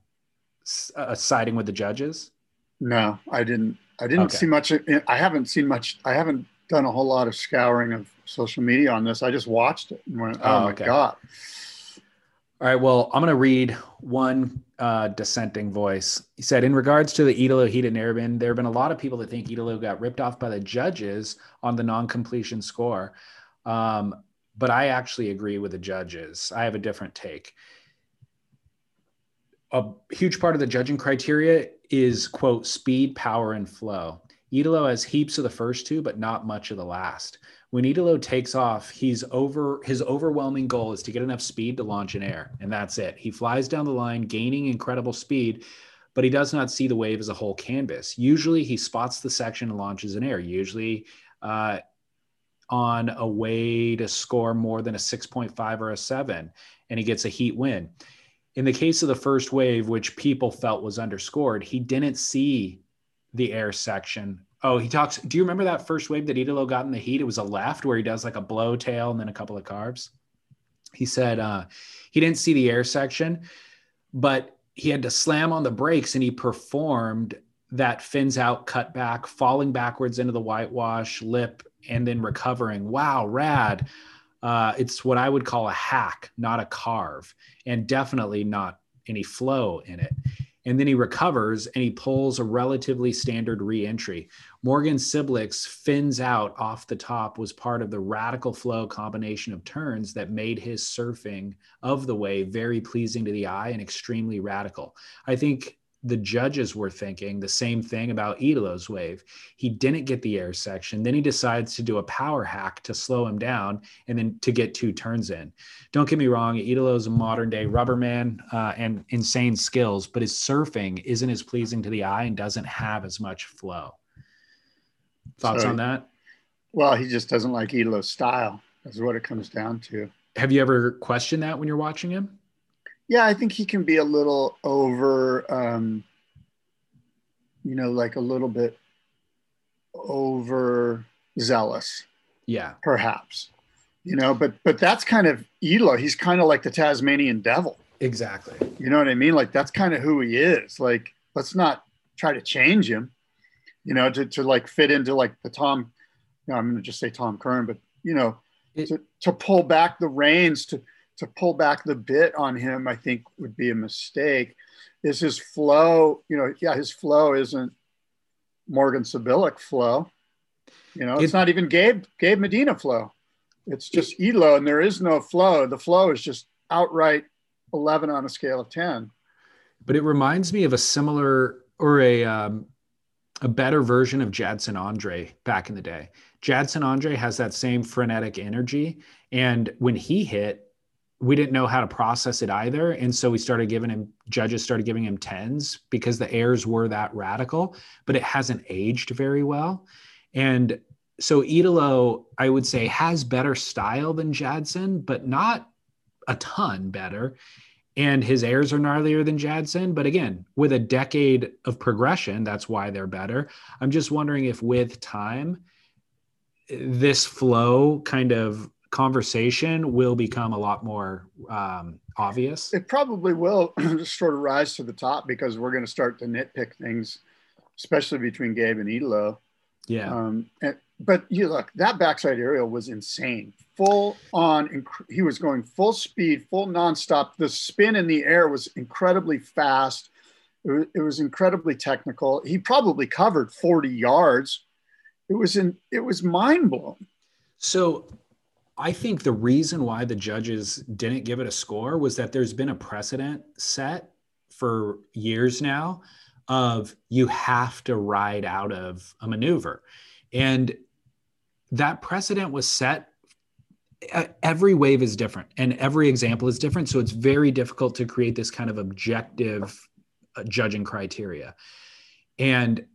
uh, siding with the judges? No, I didn't. I didn't okay. see much. I haven't seen much. I haven't done a whole lot of scouring of social media on this. I just watched it and went, "Oh, oh my okay. god!" All right. Well, I'm going to read one uh, dissenting voice. He said, in regards to the Italo heat and airbin, there have been a lot of people that think Italo got ripped off by the judges on the non-completion score. Um, but I actually agree with the judges. I have a different take. A huge part of the judging criteria is quote speed, power, and flow. Italo has heaps of the first two, but not much of the last when Italo takes off, he's over his overwhelming goal is to get enough speed to launch in air, and that's it. He flies down the line, gaining incredible speed, but he does not see the wave as a whole canvas. Usually, he spots the section and launches in air. Usually, uh, on a way to score more than a 6.5 or a 7, and he gets a heat win. In the case of the first wave, which people felt was underscored, he didn't see the air section Oh, he talks. Do you remember that first wave that Italo got in the heat? It was a left where he does like a blow tail and then a couple of carbs. He said uh, he didn't see the air section, but he had to slam on the brakes and he performed that fins out cut back, falling backwards into the whitewash lip and then recovering. Wow, rad. Uh, it's what I would call a hack, not a carve, and definitely not any flow in it. And then he recovers and he pulls a relatively standard reentry. Morgan Cibilic's fins out off the top was part of the radical flow combination of turns that made his surfing of the wave very pleasing to the eye and extremely radical. I think the judges were thinking the same thing about Italo's wave. He didn't get the air section. Then he decides to do a power hack to slow him down and then to get two turns in. Don't get me wrong, Italo's a modern day rubber man uh, and insane skills, but his surfing isn't as pleasing to the eye and doesn't have as much flow. Thoughts on that? Well, he just doesn't like Italo's style. That's what it comes down to. Have you ever questioned that when you're watching him? Yeah, I think he can be a little over, um, you know, like a little bit over zealous. Yeah, perhaps. You know, but but that's kind of Elo. He's kind of like the Tasmanian devil. Exactly. You know what I mean? Like that's kind of who he is. Like let's not try to change him. You know, to to like fit into like the Tom. You know, I'm going to just say Tom Curren, but you know, it, to to pull back the reins to to pull back the bit on him, I think would be a mistake. Is his flow, you know, yeah, his flow isn't Morgan Cibilic flow. You know, it's, not even Gabe Gabe Medina flow. It's just Elo, and there is no flow. The flow is just outright 11 on a scale of 10. But it reminds me of a similar or a um, a better version of Jadson Andre back in the day. Jadson Andre has that same frenetic energy, and when he hit, we didn't know how to process it either and so we started giving him judges started giving him tens because the airs were that radical but it hasn't aged very well and so Italo, I would say, has better style than Jadson, but not a ton better. And his airs are gnarlier than Jadson. But again, with a decade of progression, that's why they're better. I'm just wondering if with time, this flow kind of conversation will become a lot more um, obvious? It probably will just sort of rise to the top because we're going to start to nitpick things, especially between Gabe and Italo. Yeah. Um, and, but you look, that backside aerial was insane. Full on, inc- he was going full speed, full nonstop. The spin in the air was incredibly fast. It was, it was incredibly technical. He probably covered 40 yards. It was in, it was mind blowing. So I think the reason why the judges didn't give it a score was that there's been a precedent set for years now of you have to ride out of a maneuver. And that precedent was set. Every wave is different and every example is different. So it's very difficult to create this kind of objective uh, judging criteria. And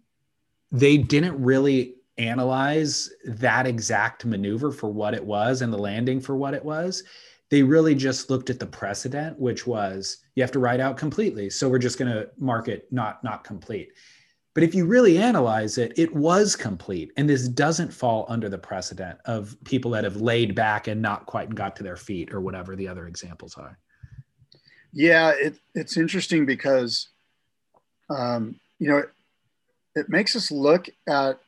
they didn't really analyze that exact maneuver for what it was and the landing for what it was. They really just looked at the precedent, which was you have to ride out completely. So we're just going to mark it not not complete. But if you really analyze it, it was complete. And this doesn't fall under the precedent of people that have laid back and not quite got to their feet or whatever the other examples are. Yeah, it, it's interesting because, um, you know, it, it makes us look at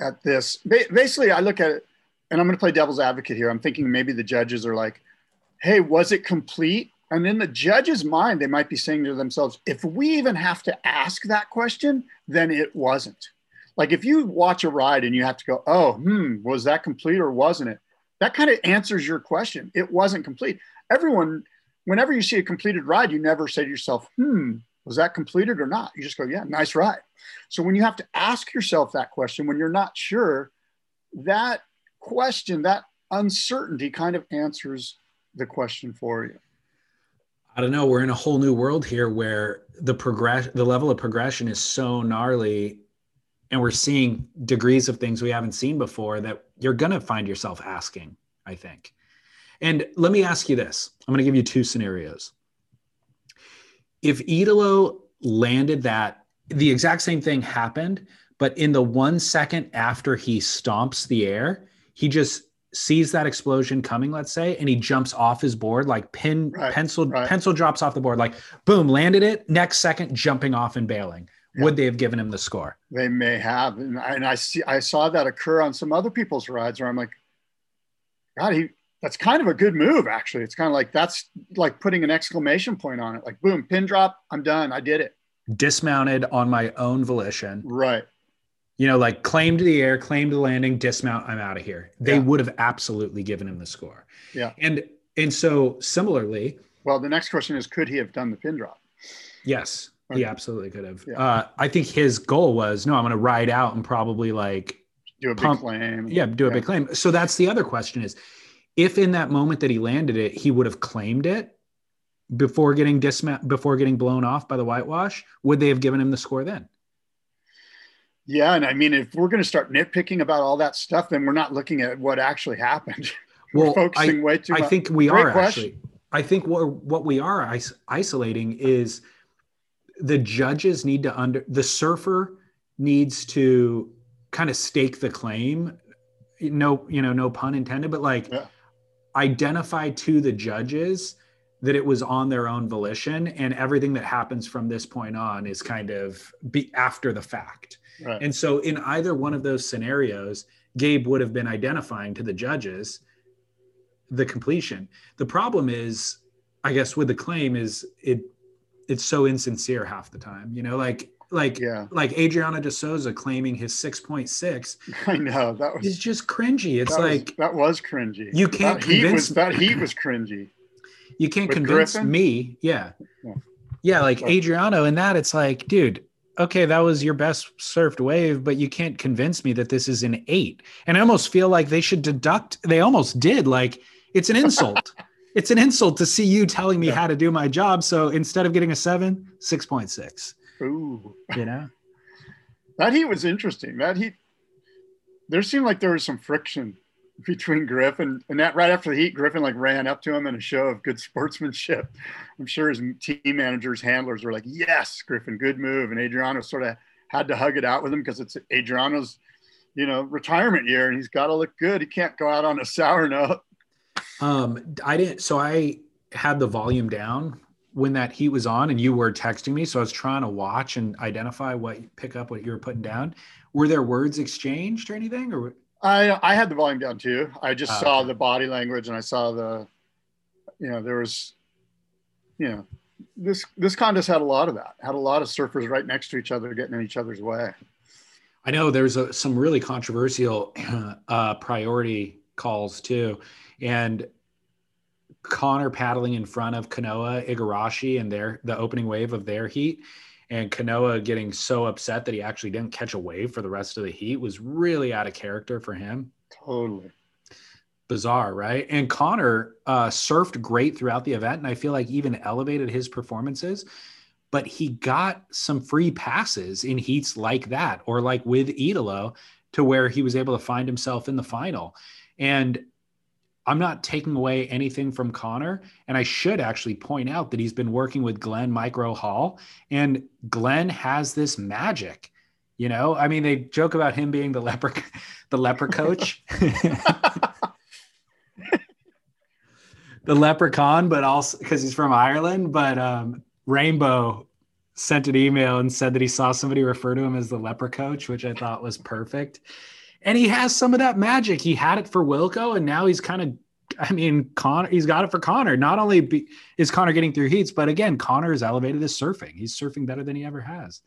at this. Basically, I look at it, and I'm going to play devil's advocate here. I'm thinking maybe the judges are like, "Hey, was it complete?" And in the judge's mind, they might be saying to themselves, "If we even have to ask that question, then it wasn't." Like if you watch a ride and you have to go, "Oh, hmm, was that complete or wasn't it?" That kind of answers your question. It wasn't complete. Everyone, whenever you see a completed ride, you never say to yourself, "Hmm, was that completed or not?" You just go, "Yeah, nice ride." So when you have to ask yourself that question, when you're not sure, that question, that uncertainty kind of answers the question for you. I don't know. We're in a whole new world here where the progress, the level of progression is so gnarly, and we're seeing degrees of things we haven't seen before that you're going to find yourself asking. I think. And let me ask you this: I'm going to give you two scenarios. If Italo landed that the exact same thing happened, but in the one second after he stomps the air, he just sees that explosion coming, let's say, and he jumps off his board, like pin right, pencil right. pencil drops off the board, like boom, landed it. Next second, jumping off and bailing. Yeah. Would they have given him the score? They may have, and I, and I see I saw that occur on some other people's rides where I'm like, God, he that's kind of a good move, actually. It's kind of like that's like putting an exclamation point on it. Like, boom, pin drop, I'm done. I did it. Dismounted on my own volition. Right. You know, like claim to the air, claim to the landing, dismount, I'm out of here. They Yeah. would have absolutely given him the score. Yeah. And and so similarly, Well, the next question is, could he have done the pin drop? yes, Okay. he absolutely could have. Yeah. Uh, I think his goal was no, I'm going to ride out and probably like Do a big Pump- claim. yeah, do a Yeah. big claim. So that's the other question is if in that moment that he landed it, he would have claimed it before getting dismount before getting blown off by the whitewash, would they have given him the score then? Yeah, and I mean, if we're going to start nitpicking about all that stuff, then we're not looking at what actually happened. Well, we're focusing way too I much. think we Great are question. actually. I think what what we are is- isolating is the judges need to under the surfer needs to kind of stake the claim. No, you know, no pun intended, but like Yeah. identify to the judges that it was on their own volition and everything that happens from this point on is kind of be after the fact. Right. And so, in either one of those scenarios, Gabe would have been identifying to the judges the completion. The problem is, I guess, with the claim is it it's so insincere half the time. You know, like like yeah, like Adriano De Souza claiming his six point six I know that was is just cringy. It's that was- like that was cringy. You can't that heat convince- was that heat was cringy. You can't with convince Griffin? me. Yeah. Yeah. Yeah, like Adriano and that it's like, dude, okay, that was your best surfed wave, but you can't convince me that this is an eight. And I almost feel like they should deduct, they almost did. Like, it's an insult. it's an insult to see you telling me Yeah. how to do my job. So instead of getting a seven, 6.6, Ooh, you know? that heat was interesting. That heat, there seemed like there was some friction between Griffin and that right after the heat, Griffin like ran up to him in a show of good sportsmanship. I'm sure his team managers, handlers were like, "Yes, Griffin, good move." And Adriano sort of had to hug it out with him because it's Adriano's, you know, retirement year, and he's got to look good. He can't go out on a sour note. Um, I didn't. So I had the volume down when that heat was on, and you were texting me. So I was trying to watch and identify what pick up what you were putting down. Were there words exchanged or anything? Or I I had the volume down too. I just Ah, saw okay. the body language and I saw the, you know, there was, you know, this this contest had a lot of that. Had a lot of surfers right next to each other, getting in each other's way. I know there's a, some really controversial uh, priority calls too, and Connor paddling in front of Kanoa Igarashi and their the opening wave of their heat, and Kanoa getting so upset that he actually didn't catch a wave for the rest of the heat was really out of character for him. Totally. bizarre, right? And Connor uh, surfed great throughout the event, and I feel like even elevated his performances. But he got some free passes in heats like that, or like with Italo, to where he was able to find himself in the final. And I'm not taking away anything from Connor. And I should actually point out that he's been working with Glenn Micro Hall, and Glenn has this magic. You know, I mean, they joke about him being the leper, the leper coach. the leprechaun, but also because he's from Ireland. But um, Rainbow sent an email and said that he saw somebody refer to him as the leper coach, which I thought was perfect. And he has some of that magic. He had it for Wilko, and now he's kind of, I mean, Connor, he's got it for Connor. Not only be, is Connor getting through heats, but again, Connor has elevated his surfing. He's surfing better than he ever has.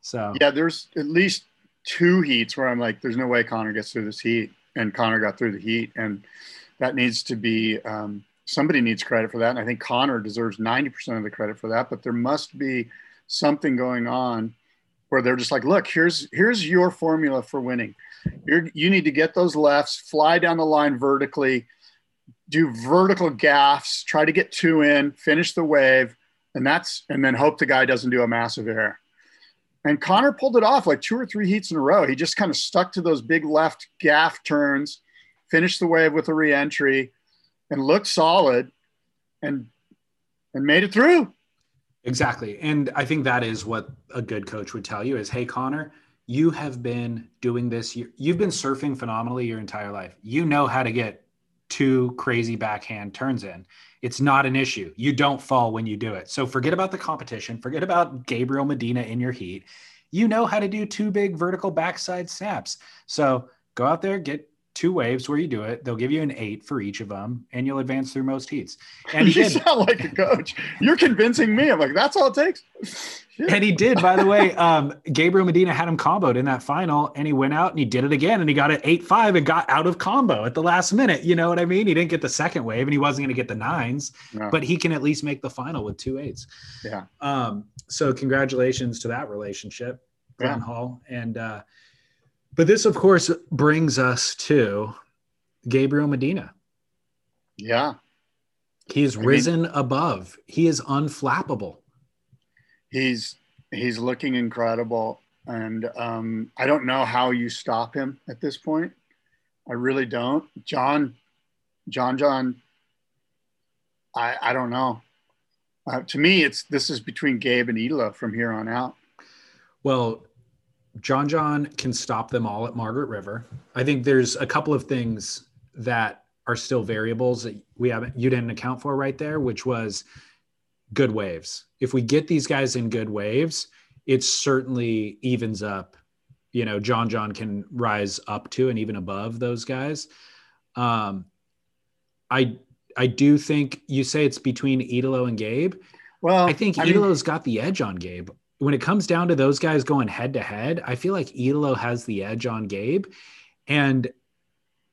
So, Yeah, there's at least two heats where I'm like, there's no way Connor gets through this heat, and Connor got through the heat, and that needs to be um, somebody needs credit for that, and I think Connor deserves 90% of the credit for that. But there must be something going on where they're just like, look, here's here's your formula for winning. You're, you need to get those lefts, fly down the line vertically, do vertical gaffs, try to get two in, finish the wave, and that's and then hope the guy doesn't do a massive error. And Connor pulled it off like two or three heats in a row. He just kind of stuck to those big left gaff turns, finished the wave with a reentry, and looked solid, and and made it through. Exactly. And I think that is what a good coach would tell you is, hey, Connor, you have been doing this. You, you've been surfing phenomenally your entire life. You know how to get two crazy backhand turns in. It's not an issue. You don't fall when you do it. So forget about the competition. Forget about Gabriel Medina in your heat. You know how to do two big vertical backside snaps. So go out there, get two waves where you do it. They'll give you an eight for each of them, and you'll advance through most heats. And he you did. sound like a coach. You're convincing me. I'm like, that's all it takes. Shit. And he did, by the way. Um, Gabriel Medina had him comboed in that final, and he went out and he did it again, and he got it eight five and got out of combo at the last minute. You know what I mean? He didn't get the second wave, and he wasn't going to get the nines, No. but he can at least make the final with two eights. yeah, Um, so congratulations to that relationship, Glenn Yeah. Hall. And uh, but this, of course, brings us to Gabriel Medina. yeah. He is I mean- risen above. He is unflappable. He's he's looking incredible, and um, I don't know how you stop him at this point. I really don't. John, John, John. I I don't know. Uh, to me, it's this is between Gabe and Ela from here on out. Well, John John can stop them all at Margaret River. I think there's a couple of things that are still variables that we haven't you didn't account for right there, which was good waves. If we get these guys in good waves, it certainly evens up. You know, John John can rise up to and even above those guys. Um, I I do think you say it's between Italo and Gabe. Well, I think I mean- Italo's got the edge on Gabe. When it comes down to those guys going head to head, I feel like Italo has the edge on Gabe. And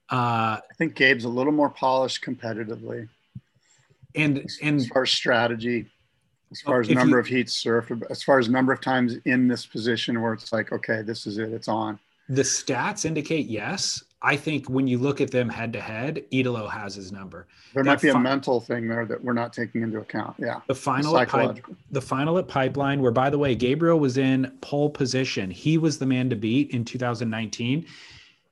uh I think Gabe's a little more polished competitively. and as and far as strategy, as far as number you- of heats surfed, as far as number of times in this position where it's like, okay, this is it, it's on. the stats indicate yes. I think when you look at them head to head, Italo has his number. There That might be a fi- mental thing there that we're not taking into account. Yeah, The final at pipe, the final at Pipeline, where by the way, Gabriel was in pole position. He was the man to beat in 2019.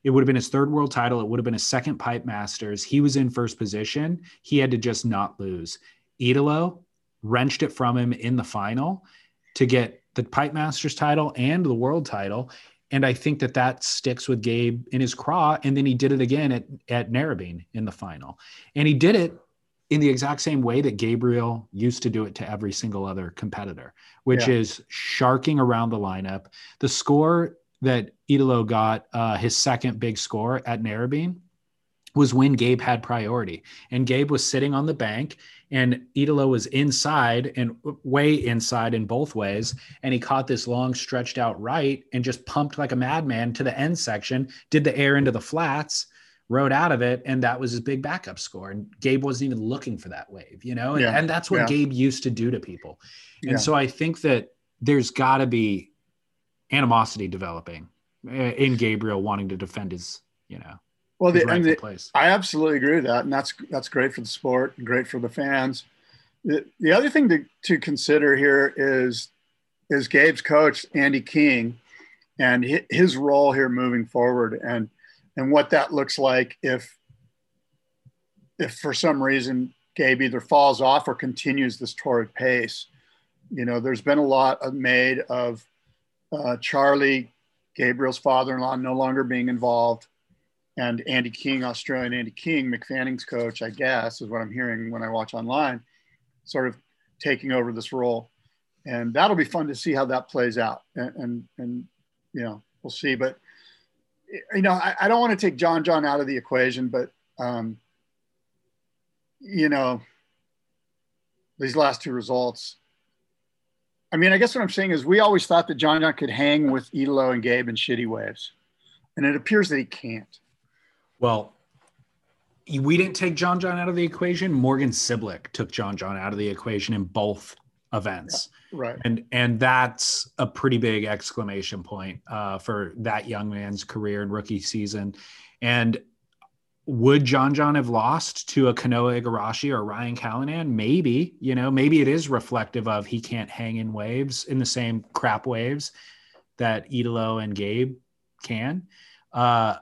It would have been his third world title. It would have been his second Pipe Masters. He was in first position. He had to just not lose. Italo wrenched it from him in the final to get the Pipe Masters title and the world title. And I think that that sticks with Gabe in his craw. And then he did it again at, at Narrabeen in the final. And he did it in the exact same way that Gabriel used to do it to every single other competitor, which Yeah. is sharking around the lineup. The score that Italo got, uh, his second big score at Narrabeen, was when Gabe had priority. And Gabe was sitting on the bank, and Italo was inside and way inside in both ways. And he caught this long stretched out right and just pumped like a madman to the end section, did the air into the flats rode out of it, and that was his big backup score. And Gabe wasn't even looking for that wave, you know, and, Yeah. and that's what Yeah. Gabe used to do to people. And Yeah. so I think that there's got to be animosity developing uh, in Gabriel wanting to defend his, you know, Well, the, and the, place. I absolutely agree with that, and that's that's great for the sport, and great for the fans. The, the other thing to, to consider here is is Gabe's coach Andy King, and his role here moving forward, and and what that looks like if if for some reason Gabe either falls off or continues this torrid pace. You know, there's been a lot of made of uh, Charlie, Gabriel's father-in-law, no longer being involved and Andy King, Australian Andy King, Mick Fanning's coach, I guess, is what I'm hearing when I watch online, sort of taking over this role. And that'll be fun to see how that plays out. And, and, and you know, we'll see. But, you know, I, I don't want to take John John out of the equation, but, um, you know, these last two results. I mean, I guess what I'm saying is we always thought that John John could hang with Italo and Gabe and shitty waves. And it appears that he can't. Well, we didn't take John John out of the equation. Morgan Cibilic took John John out of the equation in both events. Right. And and that's a pretty big exclamation point uh, for that young man's career and rookie season. And would John John have lost to a Kanoa Igarashi or Ryan Callinan? Maybe, you know, maybe it is reflective of he can't hang in waves in the same crap waves that Italo and Gabe can. Uh,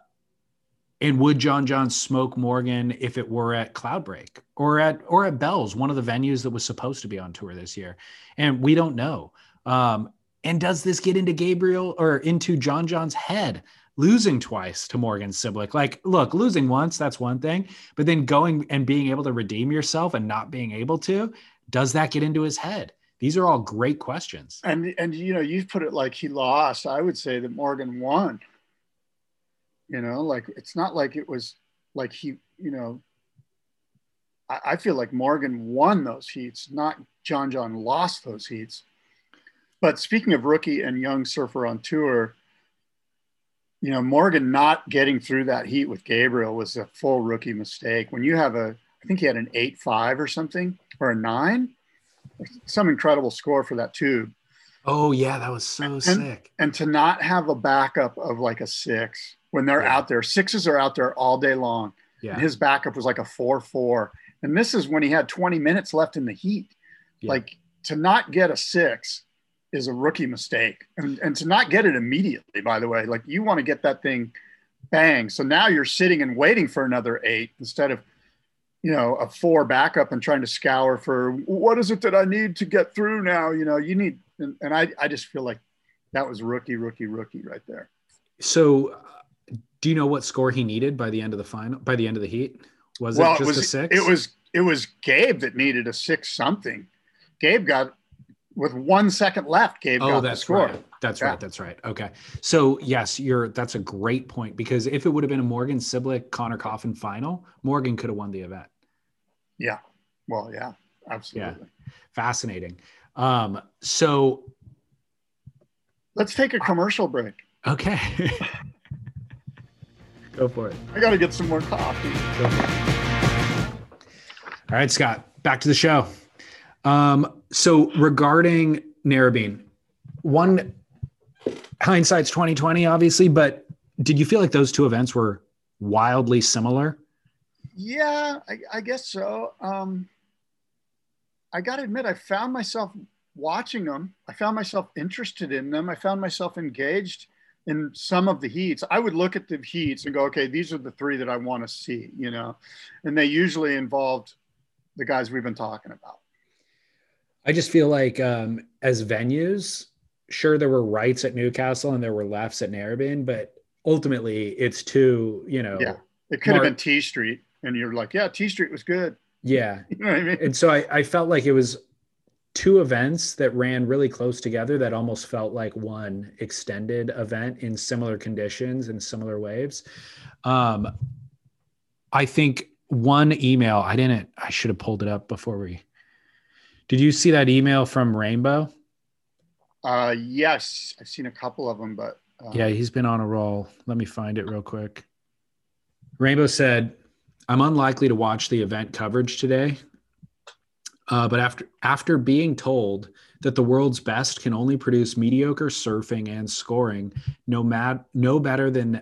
and would John John smoke Morgan if it were at Cloudbreak or at or at Bell's, one of the venues that was supposed to be on tour this year? And we don't know. Um, and does this get into Gabriel or into John John's head? Losing twice to Morgan Cibilic. Like, look, losing once, that's one thing. But then going and being able to redeem yourself and not being able to, does that get into his head? These are all great questions. And and you know, you've put it like he lost. I would say that Morgan won. You know, like it's not like it was like he, you know, I, I feel like Morgan won those heats, not John John lost those heats. But speaking of rookie and young surfer on tour, you know, Morgan not getting through that heat with Gabriel was a full rookie mistake. When you have a, I think he had an eight five or something or a nine, some incredible score for that tube. Oh yeah, that was so and, sick. And to not have a backup of like a six when they're Yeah. out there, sixes are out there all day long. Yeah. And his backup was like a four four. And this is when he had 20 minutes left in the heat. Yeah. Like to not get a six is a rookie mistake. And, and to not get it immediately, by the way, like you want to get that thing bang. So now you're sitting and waiting for another eight instead of, you know, a four backup and trying to scour for what is it that I need to get through now? You know, you need, and, and I, I just feel like that was rookie, rookie, rookie right there. So, do you know what score he needed by the end of the final? By the end of the heat, was well, it just it was a six? it was it was Gabe that needed a six something. Gabe got with one second left. Gabe Oh, got the score. right. That's Yeah. right. That's right. Okay. So yes, you're. That's a great point because if it would have been a Morgan Cibilic Conner Coffin final, Morgan could have won the event. Yeah. Well, yeah, absolutely. Yeah. Fascinating. Um. So Let's take a commercial break. okay. Go for it. I got to get some more coffee. Go for it. All right, Scott. Back to the show. Um. So regarding Narrabeen, one hindsight's twenty twenty, obviously, but did you feel like those two events were wildly similar? Yeah, I, I guess so. Um, I got to admit, I found myself watching them. I found myself interested in them. I found myself engaged in some of the heats. I would look at the heats and go, okay, these are the three that I want to see, you know, and they usually involved the guys we've been talking about. I just feel like um, as venues, sure there were rights at Newcastle and there were lefts at Narrabeen, but ultimately it's two, you know, Yeah. It could have been T Street, and you're like, yeah, T Street was good. yeah. You know what I mean? And so I, I felt like it was two events that ran really close together that almost felt like one extended event in similar conditions and similar waves. Um, I think one email I didn't I should have pulled it up before we did you see that email from Rainbow? Uh, yes, I've seen a couple of them, but uh, Yeah, he's been on a roll. Let me find it real quick. Rainbow said, "I'm unlikely to watch the event coverage today, uh, but after after being told that the world's best can only produce mediocre surfing and scoring, no mat no better than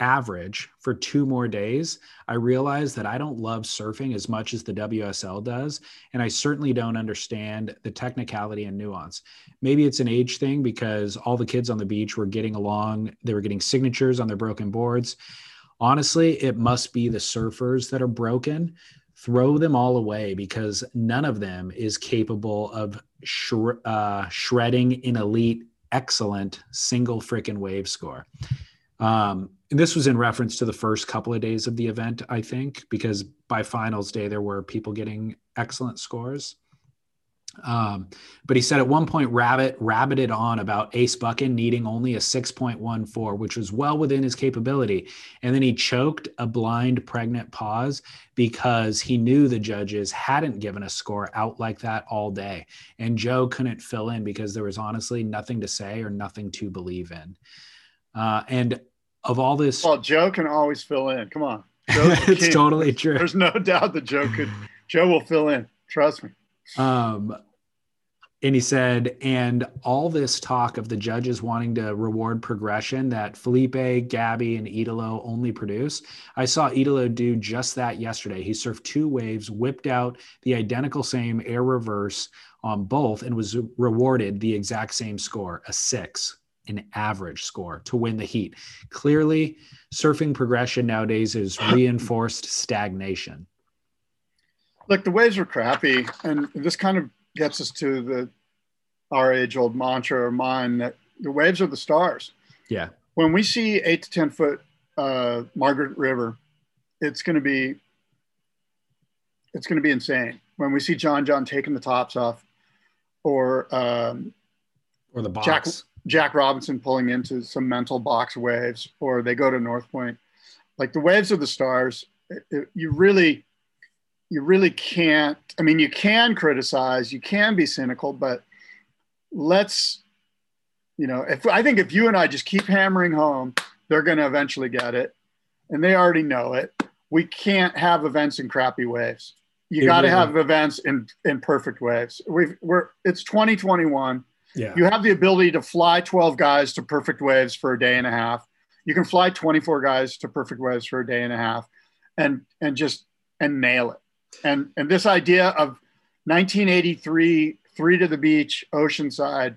average for two more days, I realized that I don't love surfing as much as the WSL does, and I certainly don't understand the technicality and nuance. Maybe it's an age thing because all the kids on the beach were getting along, they were getting signatures on their broken boards. Honestly, it must be the surfers that are broken. Throw them all away because none of them is capable of uh, shredding an elite, excellent single frickin' wave score. Um, this was in reference to the first couple of days of the event, I think, because by finals day there were people getting excellent scores. Um, but he said at one point, Rabbit rabbited on about Ace Buchan needing only a 6.14, which was well within his capability. And then he choked a blind, pregnant pause because he knew the judges hadn't given a score out like that all day. And Joe couldn't fill in because there was honestly nothing to say or nothing to believe in. Uh, and of all this, well, Joe can always fill in. Come on, it's king. totally true. There's no doubt that Joe could. Joe will fill in. Trust me. Um, and he said, and all this talk of the judges wanting to reward progression that Felipe, Gabby, and Italo only produce. I saw Italo do just that yesterday. He surfed two waves, whipped out the identical same air reverse on both, and was rewarded the exact same score, a six, an average score to win the heat. Clearly, surfing progression nowadays is reinforced stagnation. Look, the waves are crappy, and this kind of gets us to the our age old mantra or mine that the waves are the stars. Yeah. When we see eight to ten foot uh, Margaret River, it's going to be it's going to be insane. When we see John John taking the tops off, or um, Or the box. Jack Jack Robinson pulling into some mental box waves, or they go to North Point. Like the waves of the stars, it, it, you really, you really can't. I mean, you can criticize, you can be cynical, but let's, you know, if I think if you and I just keep hammering home, they're going to eventually get it, and they already know it. We can't have events in crappy waves. You got to really- have events in in perfect waves. We've we're it's 2021 Yeah. you have the ability to fly 12 guys to perfect waves for a day and a half you can fly 24 guys to perfect waves for a day and a half and and just and nail it and and this idea of 1983 three to the beach oceanside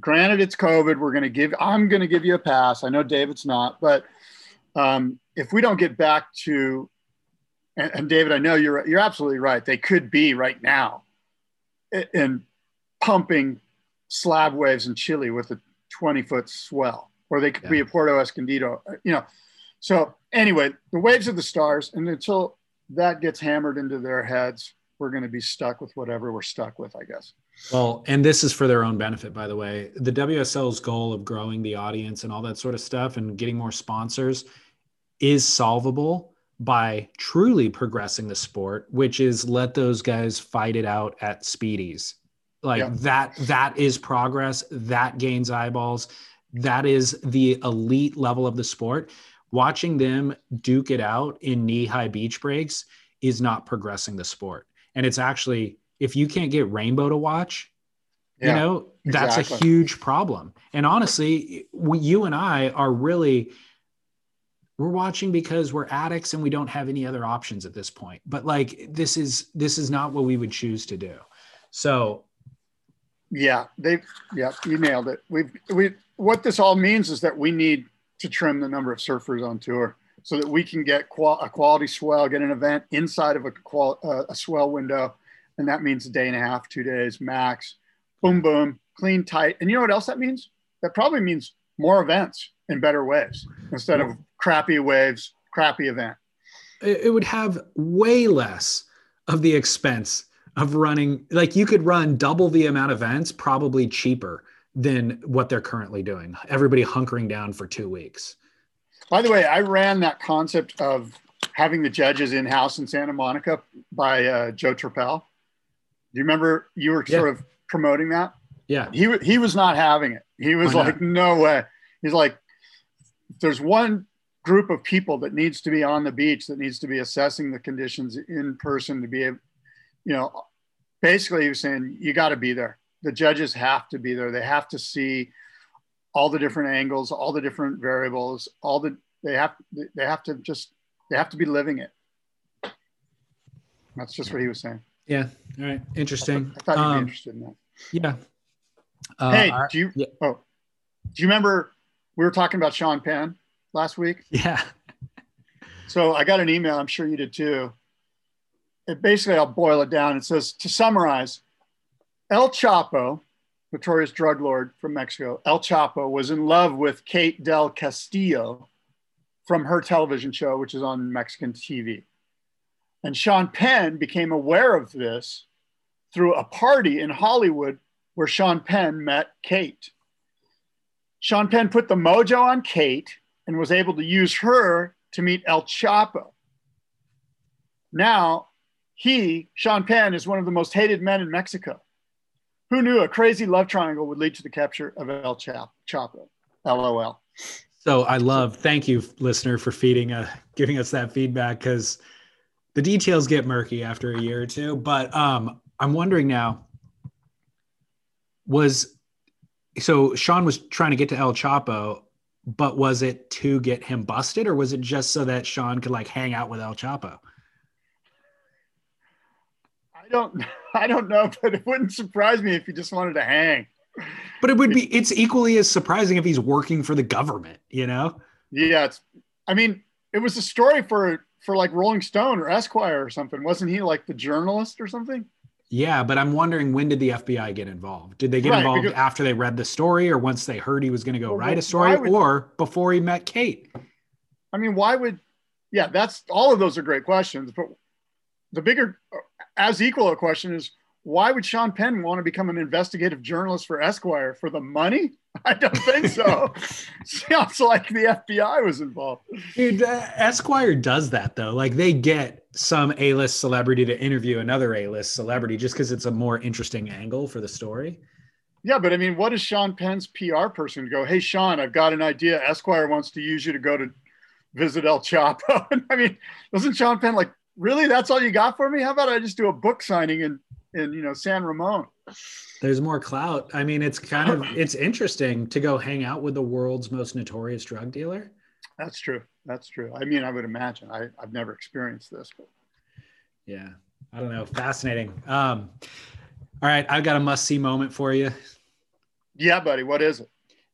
granted it's covid we're going to give i'm going to give you a pass i know david's not but um, if we don't get back to and, and david i know you're you're absolutely right they could be right now i- in pumping slab waves in Chile with a 20 foot swell, or they could be a Puerto Escondido, uh, you know. So anyway, the waves of the stars, and until that gets hammered into their heads, we're going to be stuck with whatever we're stuck with, I guess. Well, and this is for their own benefit, by the way. The WSL's goal of growing the audience and all that sort of stuff and getting more sponsors is solvable by truly progressing the sport, which is let those guys fight it out at speedies. Like Yeah. that, that is progress. That gains eyeballs. That is the elite level of the sport. Watching them duke it out in knee high beach breaks is not progressing the sport. And it's actually, if you can't get Rainbow to watch, you know that's a huge problem and honestly we, you and i are really we're watching because we're addicts and we don't have any other options at this point but like this is this is not what we would choose to do so Yeah, they've, yeah, you nailed it. We've, we, what this all means is that we need to trim the number of surfers on tour so that we can get qual- a quality swell, get an event inside of a, qual- uh, a swell window. And that means a day and a half, two days max. Boom, boom, clean, tight. And you know what else that means? That probably means more events in better waves instead of crappy waves, crappy event. it would have way less of the expense of running like you could run double the amount of events probably cheaper than what they're currently doing everybody hunkering down for two weeks By the way, I ran that concept of having the judges in house in Santa Monica by uh, Joe Turpel. Do you remember you were Yeah. sort of promoting that? yeah He he was not having it. He was like, no way. He's like, there's one group of people that needs to be on the beach that needs to be assessing the conditions in person to be able, you know, basically he was saying you got to be there. The judges have to be there. They have to see all the different angles, all the different variables, all the they have they have to just they have to be living it. That's just what he was saying. yeah all right interesting I thought you'd be Um, interested in that. yeah Uh, hey, do you yeah. oh do you remember we were talking about Sean Penn last week? yeah So I got an email, I'm sure you did too. It basically I'll boil it down. It says to summarize, El Chapo, notorious drug lord from Mexico, El Chapo was in love with Kate Del Castillo from her television show, which is on Mexican TV. And Sean Penn became aware of this through a party in Hollywood where Sean Penn met Kate. Sean Penn put the mojo on Kate and was able to use her to meet El Chapo. Now, he, Sean Penn, is one of the most hated men in Mexico. Who knew a crazy love triangle would lead to the capture of El Chap- Chapo? LOL. So I love, thank you, listener, for feeding, uh, giving us that feedback because the details get murky after a year or two. But um, I'm wondering now, was so Sean was trying to get to El Chapo, but was it to get him busted, or was it just so that Sean could like hang out with El Chapo? I don't, I don't know, but it wouldn't surprise me if he just wanted to hang. But it would be, it's equally as surprising if he's working for the government, you know? Yeah, it's. I mean, it was a story for for like Rolling Stone or Esquire or something. Wasn't he like the journalist or something? Yeah, but I'm wondering when did the FBI get involved? Did they get Right, involved because- after they read the story or once they heard he was going to go Well, write a story would- or before he met Kate? I mean, why would? Yeah, that's all of those are great questions, but the bigger, as equal a question is why would Sean Penn want to become an investigative journalist for Esquire for the money? I don't think so. Sounds like the FBI was involved. Dude, uh, Esquire does that though. Like they get some A-list celebrity to interview another A-list celebrity just because it's a more interesting angle for the story. Yeah, but I mean, what is Sean Penn's PR person go? Hey, Sean, I've got an idea. Esquire wants to use you to go to visit El Chapo. I mean, doesn't Sean Penn like really? That's all you got for me? How about I just do a book signing in in you know San Ramon? There's more clout. I mean, it's kind of it's interesting to go hang out with the world's most notorious drug dealer. That's true. That's true. I mean, I would imagine. I, I've never experienced this, but yeah, I don't know. Fascinating. Um, all right, I've got a must see moment for you. Yeah, buddy. What is it?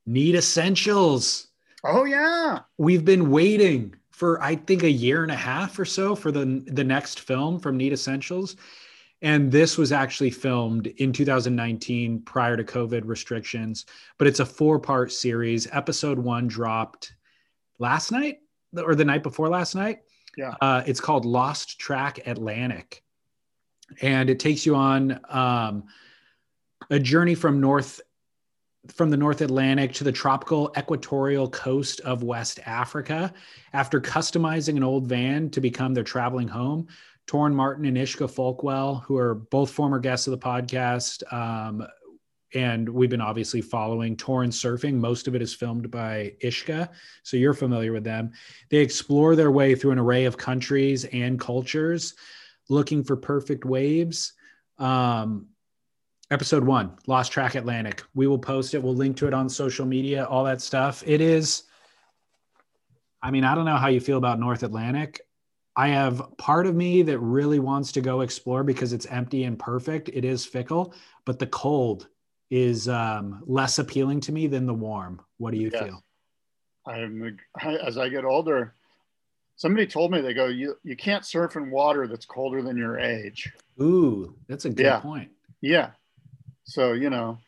Need essentials. Oh yeah. We've been waiting for I think a year and a half or so for the the next film from Need Essentials. And this was actually filmed in 2019 prior to COVID restrictions, but it's a four part series. Episode one dropped last night or the night before last night. Yeah. Uh, it's called Lost Track Atlantic. And it takes you on um, a journey from North from the North Atlantic to the tropical equatorial coast of West Africa. After customizing an old van to become their traveling home, Torren Martin and Ishka Folkwell, who are both former guests of the podcast, um, and we've been obviously following Torren surfing. Most of it is filmed by Ishka, so you're familiar with them. They explore their way through an array of countries and cultures, looking for perfect waves. Um, episode one, Lost Track Atlantic. We will post it. We'll link to it on social media, all that stuff. It is, I mean, I don't know how you feel about North Atlantic. I have part of me that really wants to go explore because it's empty and perfect. It is fickle, but the cold is um, less appealing to me than the warm. What do you Yes. feel? I'm I, as I get older. Somebody told me they go, you you can't surf in water that's colder than your age. Ooh, that's a good Yeah. point. Yeah. So you know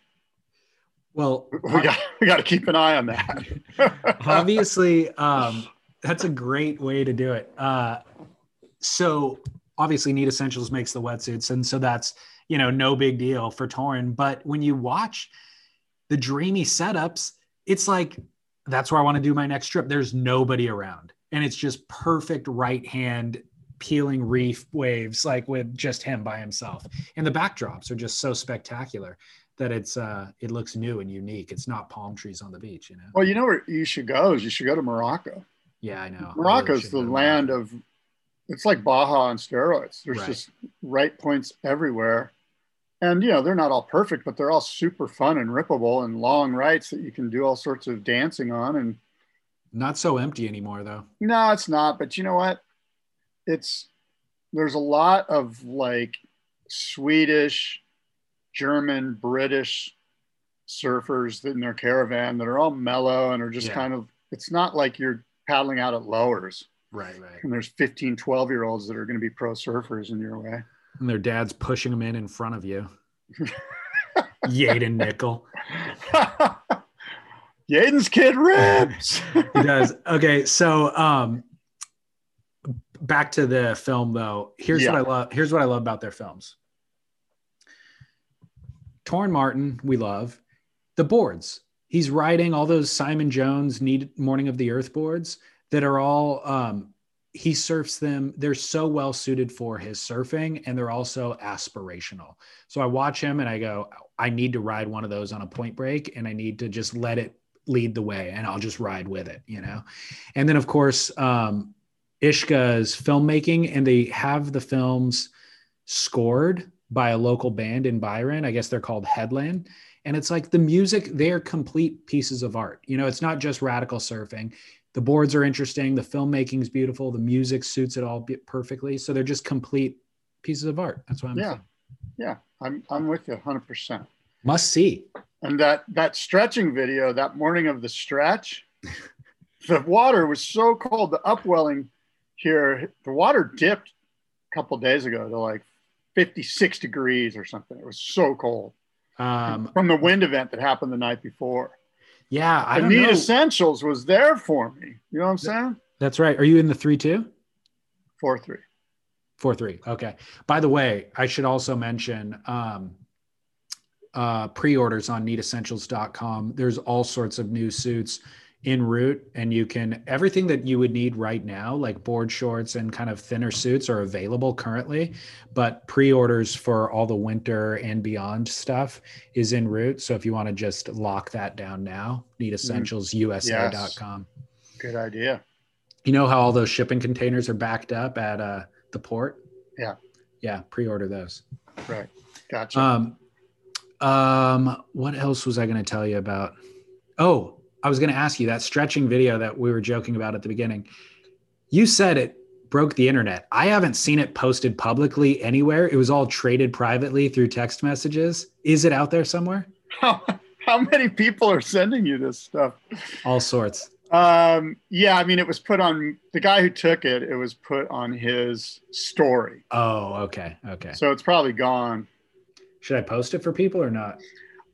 Well, we got we got to keep an eye on that. obviously um, that's a great way to do it. Uh, so obviously need essentials makes the wetsuits and so that's you know no big deal for Torren but when you watch the dreamy setups it's like that's where i want to do my next trip. There's nobody around and it's just perfect right hand peeling reef waves like with just him by himself and the backdrops are just so spectacular that it's uh it looks new and unique it's not palm trees on the beach you know well, you know where you should go is you should go to Morocco. yeah, I know. I really Morocco's the land of it's like Baja on steroids. There's Right. just right points everywhere. And you know, they're not all perfect, but they're all super fun and rippable and long rights that you can do all sorts of dancing on. And Not so empty anymore, though. no, it's not, but you know what? It's there's a lot of like Swedish, German, British surfers in their caravan that are all mellow and are just Yeah. kind of it's not like you're paddling out at lowers Right, right. and there's 15 12 year olds that are going to be pro surfers in your way And their dad's pushing them in in front of you. Yaden Nickel. Yaden's kid rips He does. Okay, so um, back to the film though. Here's Yeah. what I love. Here's what I love about their films. Torren Martin, we love the boards. He's riding all those Simon Jones need Morning of the Earth boards that are all um, he surfs them. They're so well suited for his surfing, and they're also aspirational. So I watch him and I go, I need to ride one of those on a point break, and I need to just let it lead the way, and I'll just ride with it, you know. And then of course, um, Ishka's filmmaking, and they have the films scored by a local band in Byron. I guess they're called Headland. And it's like the music, they're complete pieces of art. You know, it's not just radical surfing. The boards are interesting. The filmmaking is beautiful. The music suits it all perfectly. So they're just complete pieces of art. That's why I'm yeah yeah i'm i'm with you 100% must see. and that that stretching video that morning of the stretch the water was so cold the upwelling here the water dipped a couple days ago to like 56 degrees or something it was so cold Um, from the wind event that happened the night before yeah, I the need essentials was there for me you know what i'm saying That's right. Are you in the three two? 4-3 Four three. Okay. By the way, I should also mention um, uh, pre-orders on needessentials.com. There's all sorts of new suits en route and you can everything that you would need right now like board shorts and kind of thinner suits are available currently but pre-orders for all the winter and beyond stuff is en route so if you want to just lock that down now needessentialsusa.com Good idea. you know how all those shipping containers are backed up at uh, the port Yeah. yeah pre-order those Right. Gotcha. um um what else was i going to tell you about oh i was going to ask you that stretching video that we were joking about at the beginning you said it broke the internet i haven't seen it posted publicly anywhere it was all traded privately through text messages is it out there somewhere how, how many people are sending you this stuff? all sorts Um, yeah, I mean, it was put on the guy who took it. It was put on his story, oh okay okay so it's probably gone. should i post it for people or not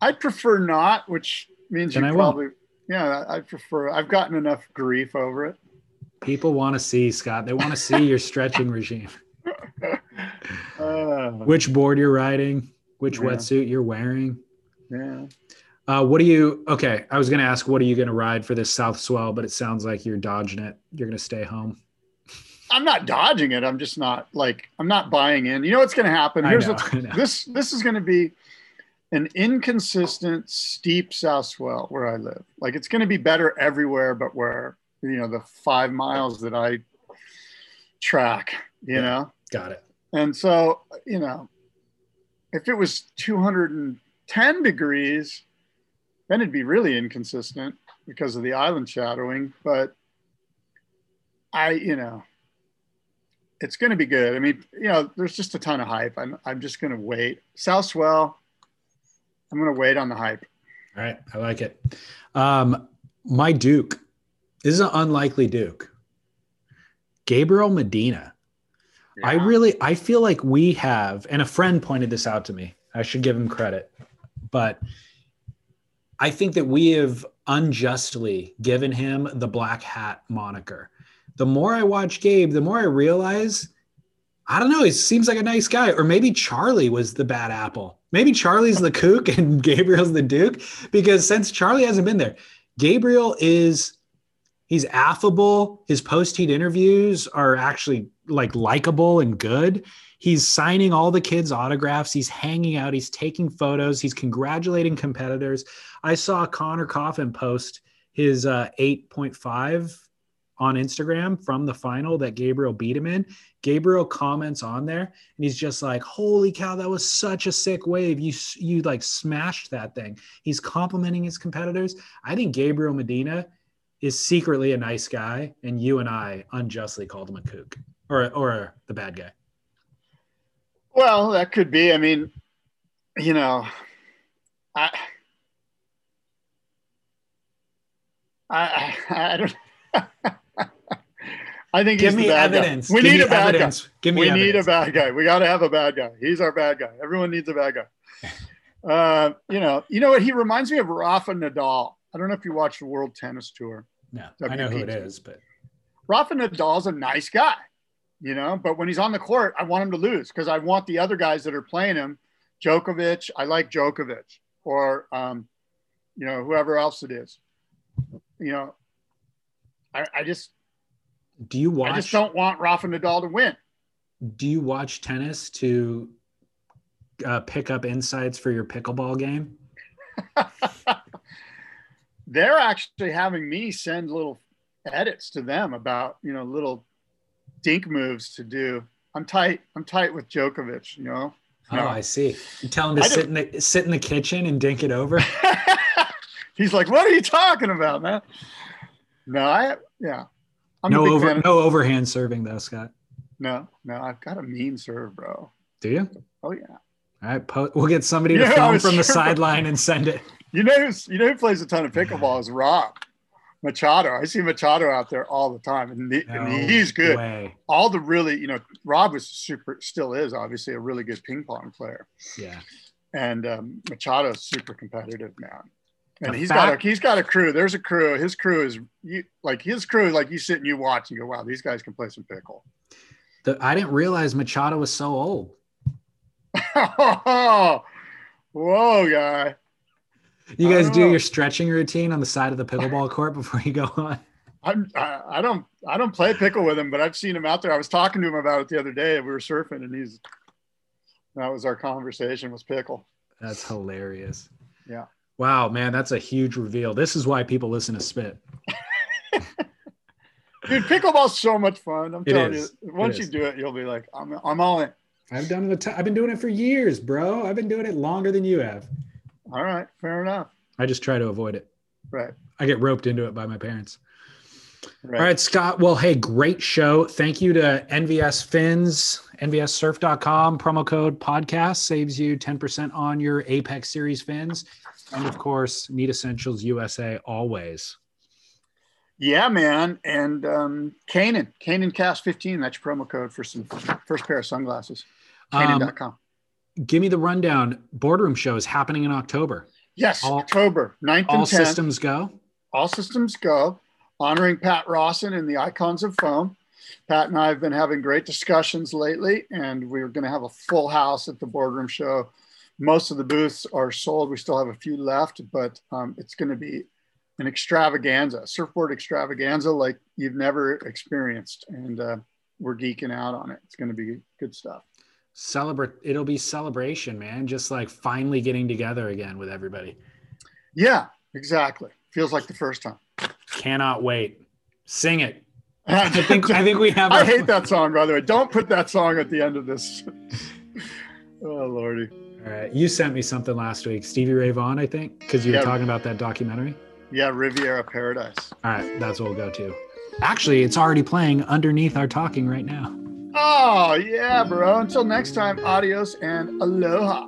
I'd prefer not, which means Then you I won't. Yeah, I prefer. I've gotten enough grief over it. people want to see scott they want to see your stretching regime Uh, which board you're riding which Yeah. wetsuit you're wearing yeah. Uh, what do you? Okay, I was going to ask, what are you going to ride for this South Swell? But it sounds like you're dodging it. You're going to stay home. I'm not dodging it. I'm just not like I'm not buying in. You know what's going to happen? Here's know, what's this. This is going to be an inconsistent, steep south swell where I live. Like it's going to be better everywhere, but where you know the five miles that I track. You Yeah. know, Got it. and so you know, if it was 210 degrees, then it'd be really inconsistent because of the island shadowing. But I, you know, it's going to be good. I mean, you know, there's just a ton of hype. I'm, I'm just going to wait. South Swell, I'm going to wait on the hype. All right, I like it. Um, my Duke. This is an unlikely Duke. Gabriel Medina. I really, I feel like we have, and a friend pointed this out to me. I should give him credit, but I think that we have unjustly given him the black hat moniker. The more I watch Gabe, the more I realize, I don't know, he seems like a nice guy. Or maybe Charlie was the bad apple. Maybe Charlie's the kook and Gabriel's the Duke, because since Charlie hasn't been there, Gabriel is he's affable. His post heat interviews are actually like likable and good. He's signing all the kids' autographs. He's hanging out. He's taking photos. He's congratulating competitors. I saw Conner Coffin post his uh, 8.5 on Instagram from the final that Gabriel beat him in. Gabriel comments on there and he's just like, "Holy cow, that was such a sick wave. You you like smashed that thing." He's complimenting his competitors. I think Gabriel Medina is secretly a nice guy and you and I unjustly called him a kook or or the bad guy. Well, that could be. I mean, you know, I, I, I, don't. I think Give he's me the bad evidence. Guy. We Give need a bad evidence. guy. Give me we need a bad guy. We got to have a bad guy. He's our bad guy. Everyone needs a bad guy. Uh, you know, you know what? He reminds me of Rafa Nadal. I don't know if you watch the World Tennis Tour. No, I know who it is, but Rafa Nadal's a nice guy, you know, but when he's on the court, I want him to lose because I want the other guys that are playing him, Djokovic. I like Djokovic or, um, you know, whoever else it is. You know, I, I just, do you watch I just don't want Rafa Nadal to win. do you watch tennis to uh, pick up insights for your pickleball game? They're actually having me send little edits to them about, you know, little dink moves to do. I'm tight. I'm tight with Djokovic, you know. Oh, I see. You tell him to I sit in the sit in the kitchen and dink it over. He's like, "What are you talking about, man?" No, I yeah. I'm no over fan no overhand serving though, Scott. no, no. I've got a mean serve, bro. Do you? Oh yeah. All right, po- we'll get somebody to Yeah, film was from the sideline and send it. You know who's you know who plays a ton of pickleball is Rob Machado. I see Machado out there all the time, and, he- and he's good. way. All the really, you know, Rob was super, still is obviously a really good ping pong player, Yeah. and um, Machado's super competitive, man. And he's fact- got a he's got a crew. There's a crew. His crew is you, like his crew. Like you sit and you watch and you go, wow, these guys can play some pickle. The, I didn't realize Machado was so old. Whoa, guy. You guys do know. your stretching routine on the side of the pickleball court before you go on. I'm, I, I don't I don't play pickle with him, but I've seen him out there. I was talking to him about it the other day. We were surfing, and he's that was our conversation was pickle. That's hilarious. Yeah. Wow, man, that's a huge reveal. This is why people listen to Spit. Dude, pickleball's so much fun. I'm It telling is. you, once It you is. do it, you'll be like, I'm I'm all in. I've done it. A t- I've been doing it for years, bro. I've been doing it longer than you have. All right, fair enough. I just try to avoid it. Right. I get roped into it by my parents. Right. All right, Scott. Well, hey, great show. Thank you to NVS Fins, NVSsurf.com. Promo code podcast saves you 10% on your Apex Series fins. And of course, Need Essentials USA always. Yeah, man. And um Kanan, Kanan Cast 15, that's your promo code for some first pair of sunglasses. Um, Kanan.com. give me the rundown. Boardroom show is happening in October. yes, all- October 9th All and 10th. systems go. all systems go, honoring Pat Rawson and the Icons of Foam. Pat and I have been having great discussions lately, and we're going to have a full house at the boardroom show. Most of the booths are sold. We still have a few left, but um, it's going to be an extravaganza, surfboard extravaganza like you've never experienced. And uh, we're geeking out on it. It's going to be good stuff. Celebrate. It'll be celebration, man. Just like finally getting together again with everybody. Yeah, exactly. Feels like the first time. Cannot wait. Sing it. I I think I think we have. I hate that song, by the way. Don't put that song at the end of this. oh, Lordy. All right, you sent me something last week, Stevie Ray Vaughan, I think, because you Yeah. were talking about that documentary. Yeah, Riviera Paradise. All right, that's what we'll go to. Actually, it's already playing underneath our talking right now. Oh, yeah, bro. Until next time, adios and aloha.